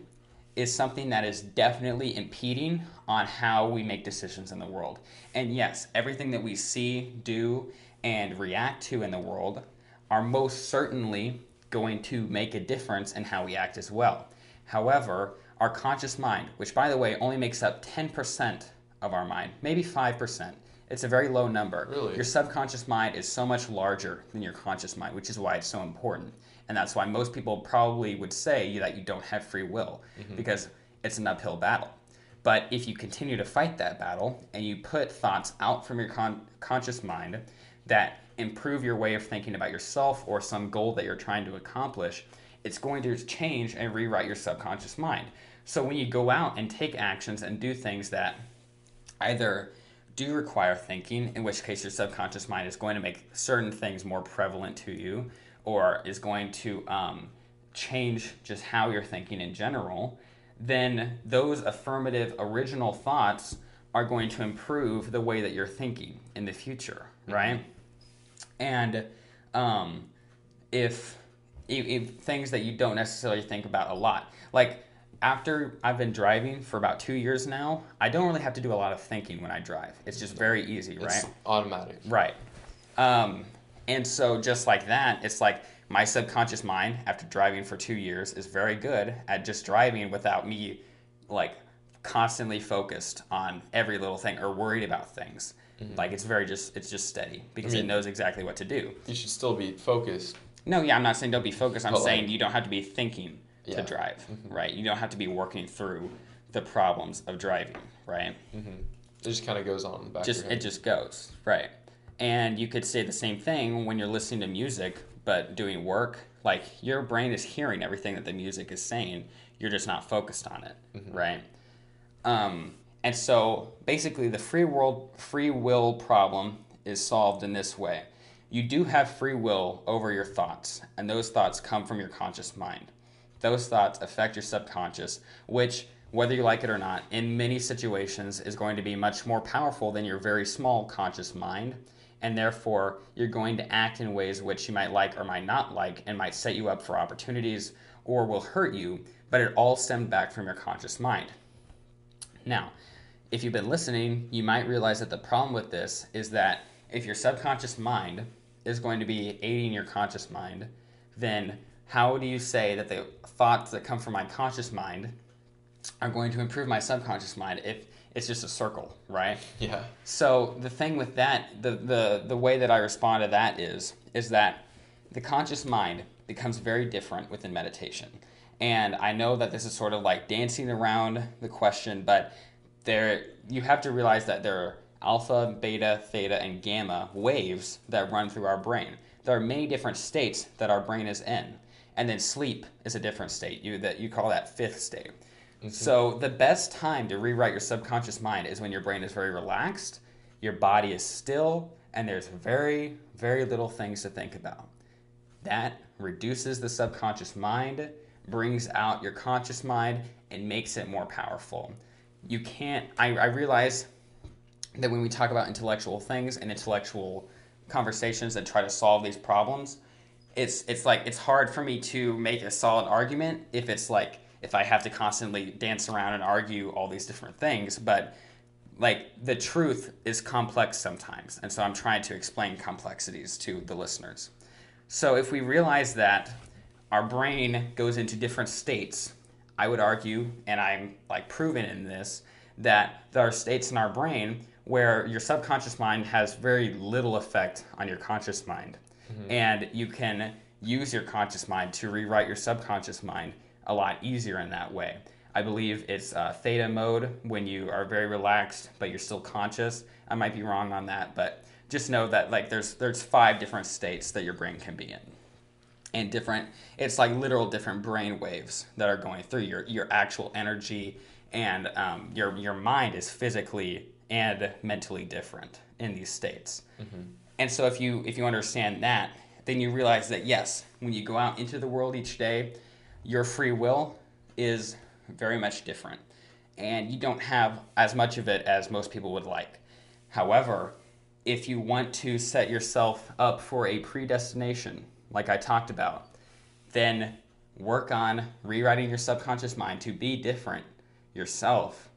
is something that is definitely impeding on how we make decisions in the world. And yes everything that we see do and react to in the world are most certainly going to make a difference in how we act as well however our conscious mind which by the way only makes up 10% of our mind maybe 5% it's a very low number Really? your subconscious mind is so much larger than your conscious mind, which is why it's so important. And that's why most people probably would say that you don't have free will mm-hmm. because it's an uphill battle. But if you continue to fight that battle and you put thoughts out from your con- conscious mind that improve your way of thinking about yourself or some goal that you're trying to accomplish, it's going to change and rewrite your subconscious mind. So when you go out and take actions and do things that either do require thinking, in which case your subconscious mind is going to make certain things more prevalent to you, or is going to um, change just how you're thinking in general, then those affirmative original thoughts are going to improve the way that you're thinking in the future, right? And um, if, if, if things that you don't necessarily think about a lot, like after I've been driving for about two years now, I don't really have to do a lot of thinking when I drive. It's just very easy, right? It's automatic. Right. Um, and so, just like that, it's like my subconscious mind, after driving for two years, is very good at just driving without me, like, constantly focused on every little thing or worried about things. Mm-hmm. Like, it's very just, it's just steady because it mean- knows exactly what to do. You should still be focused. No, yeah, I'm not saying don't be focused. I'm But, saying like- you don't have to be thinking to Yeah. drive, mm-hmm. right? You don't have to be working through the problems of driving, right? Mm-hmm. It just kind of goes on in the back just it just goes right and you could say the same thing when you're listening to music but doing work like your brain is hearing everything that the music is saying you're just not focused on it right um, and so basically the free world free will problem is solved in this way you do have free will over your thoughts and those thoughts come from your conscious mind those thoughts affect your subconscious, which, whether you like it or not, in many situations is going to be much more powerful than your very small conscious mind. And therefore, you're going to act in ways which you might like or might not like, and might set you up for opportunities or will hurt you, but it all stemmed back from your conscious mind. Now, if you've been listening, you might realize that the problem with this is that if your subconscious mind is going to be aiding your conscious mind, then how do you say that the thoughts that come from my conscious mind are going to improve my subconscious mind if it's just a circle, right? Yeah. So the thing with that, the, the, the way that I respond to that is, is that the conscious mind becomes very different within meditation. And I know that this is sort of like dancing around the question, but there you have to realize that there are alpha, beta, theta, and gamma waves that run through our brain. There are many different states that our brain is in. And then sleep is a different state. You that you call that fifth state. Mm-hmm. So the best time to rewrite your subconscious mind is when your brain is very relaxed, your body is still, and there's very, very little things to think about. That reduces the subconscious mind, brings out your conscious mind, and makes it more powerful. You can't, I, I realize that when we talk about intellectual things and intellectual conversations that try to solve these problems, it's it's like it's hard for me to make a solid argument if it's like if I have to constantly dance around and argue all these different things, but like the truth is complex sometimes, and so I'm trying to explain complexities to the listeners. So if we realize that our brain goes into different states, I would argue, and I'm like proven in this, that there are states in our brain where your subconscious mind has very little effect on your conscious mind. And you can use your conscious mind to rewrite your subconscious mind a lot easier in that way. I believe it's uh, theta mode when you are very relaxed, but you're still conscious. I might be wrong on that, but just know that like there's there's five different states that your brain can be in and different it's like literal different brain waves that are going through your your actual energy and um, your your mind is physically and mentally different in these states. And so if you if you understand that then you realize that yes when you go out into the world each day your free will is very much different. And you don't have as much of it as most people would like. However if you want to set yourself up for a predestination, like I talked about, then work on rewriting your subconscious mind to be different yourself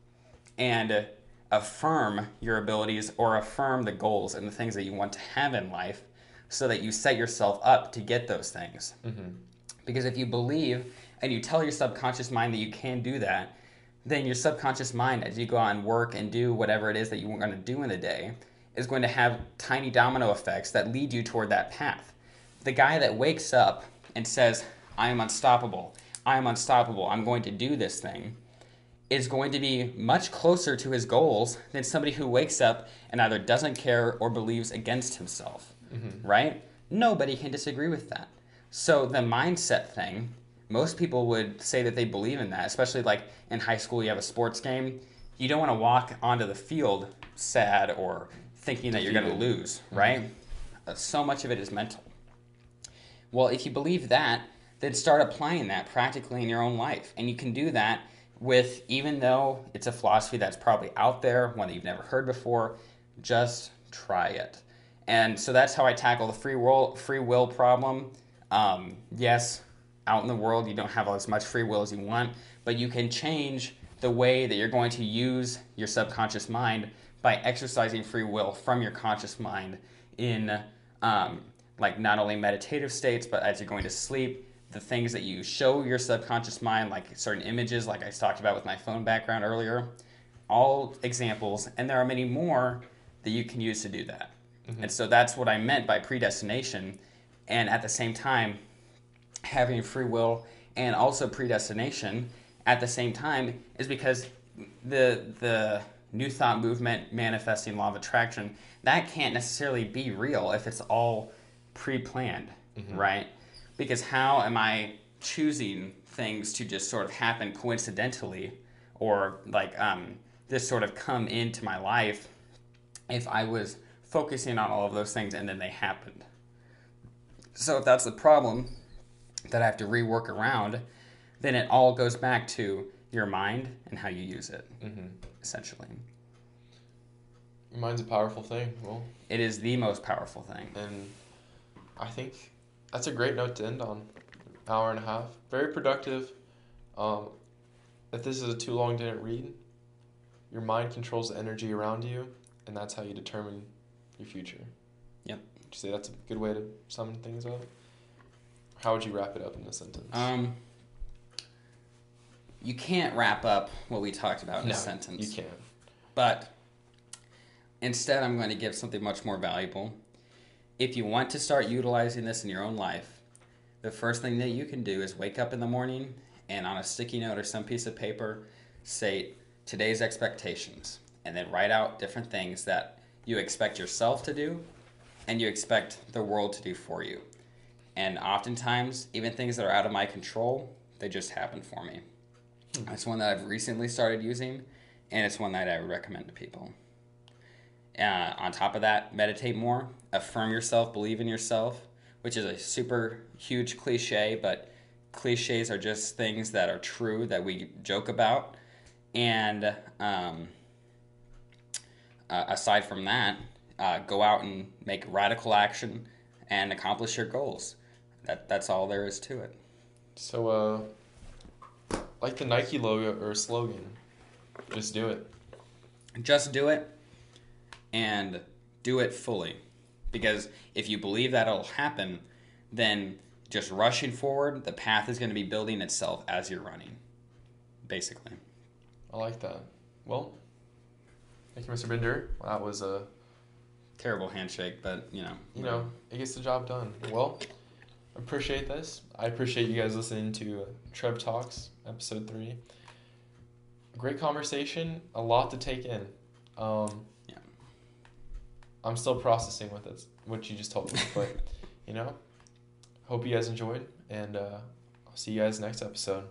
and affirm your abilities or affirm the goals and the things that you want to have in life so that you set yourself up to get those things. Mm-hmm. Because if you believe and you tell your subconscious mind that you can do that, then your subconscious mind, as you go out and work and do whatever it is that you want to do in the day, is going to have tiny domino effects that lead you toward that path. The guy that wakes up and says, I am unstoppable, I am unstoppable, I'm going to do this thing, is going to be much closer to his goals than somebody who wakes up and either doesn't care or believes against himself, right? Nobody can disagree with that. So the mindset thing, most people would say that they believe in that, especially like in high school, you have a sports game. You don't want to walk onto the field sad or thinking that you're going to lose, right? Uh, So much of it is mental. Well, if you believe that, then start applying that practically in your own life. And you can do that with, even though it's a philosophy that's probably out there, one that you've never heard before, just try it. And so that's how I tackle the free will, free will problem. Um, yes, out in the world, you don't have as much free will as you want, but you can change the way that you're going to use your subconscious mind by exercising free will from your conscious mind in um, like not only meditative states, but as you're going to sleep, the things that you show your subconscious mind, like certain images, like I talked about with my phone background earlier, all examples, and there are many more that you can use to do that. Mm-hmm. And so that's what I meant by predestination, and at the same time, having free will and also predestination at the same time is because the the new thought movement manifesting law of attraction that can't necessarily be real if it's all pre-planned right because how am i choosing things to just sort of happen coincidentally or like um, this sort of come into my life if i was focusing on all of those things and then they happened so if that's the problem that I have to rework around, then it all goes back to your mind and how you use it, essentially. Your mind's a powerful thing. Well, It is the most powerful thing. and I think that's a great note to end on. hour and a half. Very productive. Um, if this is a too long didn't read, your mind controls the energy around you, and that's how you determine your future. Yep. Would you say that's a good way to sum things up? How would you wrap it up in a sentence? Um, you can't wrap up what we talked about in no, a sentence. You can't. But instead, I'm going to give something much more valuable. If you want to start utilizing this in your own life, the first thing that you can do is wake up in the morning and on a sticky note or some piece of paper, say today's expectations, and then write out different things that you expect yourself to do and you expect the world to do for you. And oftentimes, even things that are out of my control, they just happen for me. Hmm. It's one that I've recently started using, and it's one that I would recommend to people. Uh, on top of that, meditate more, affirm yourself, believe in yourself, which is a super huge cliche, but cliches are just things that are true that we joke about. And um, uh, aside from that, uh, go out and make radical action and accomplish your goals. That that's all there is to it. So, uh, like the Nike logo or slogan, just do it. Just do it and do it fully. Because if you believe that it'll happen, then just rushing forward, the path is going to be building itself as you're running. Basically. I like that. Well, thank you, Mr. Bender. That was a, Terrible handshake, but you know. you know, it gets the job done. Well, appreciate this. I appreciate you guys listening to Trev Talks, episode three. Great conversation, a lot to take in. Um. I'm still processing with it, what you just told me, but you know, hope you guys enjoyed, and uh, I'll see you guys next episode.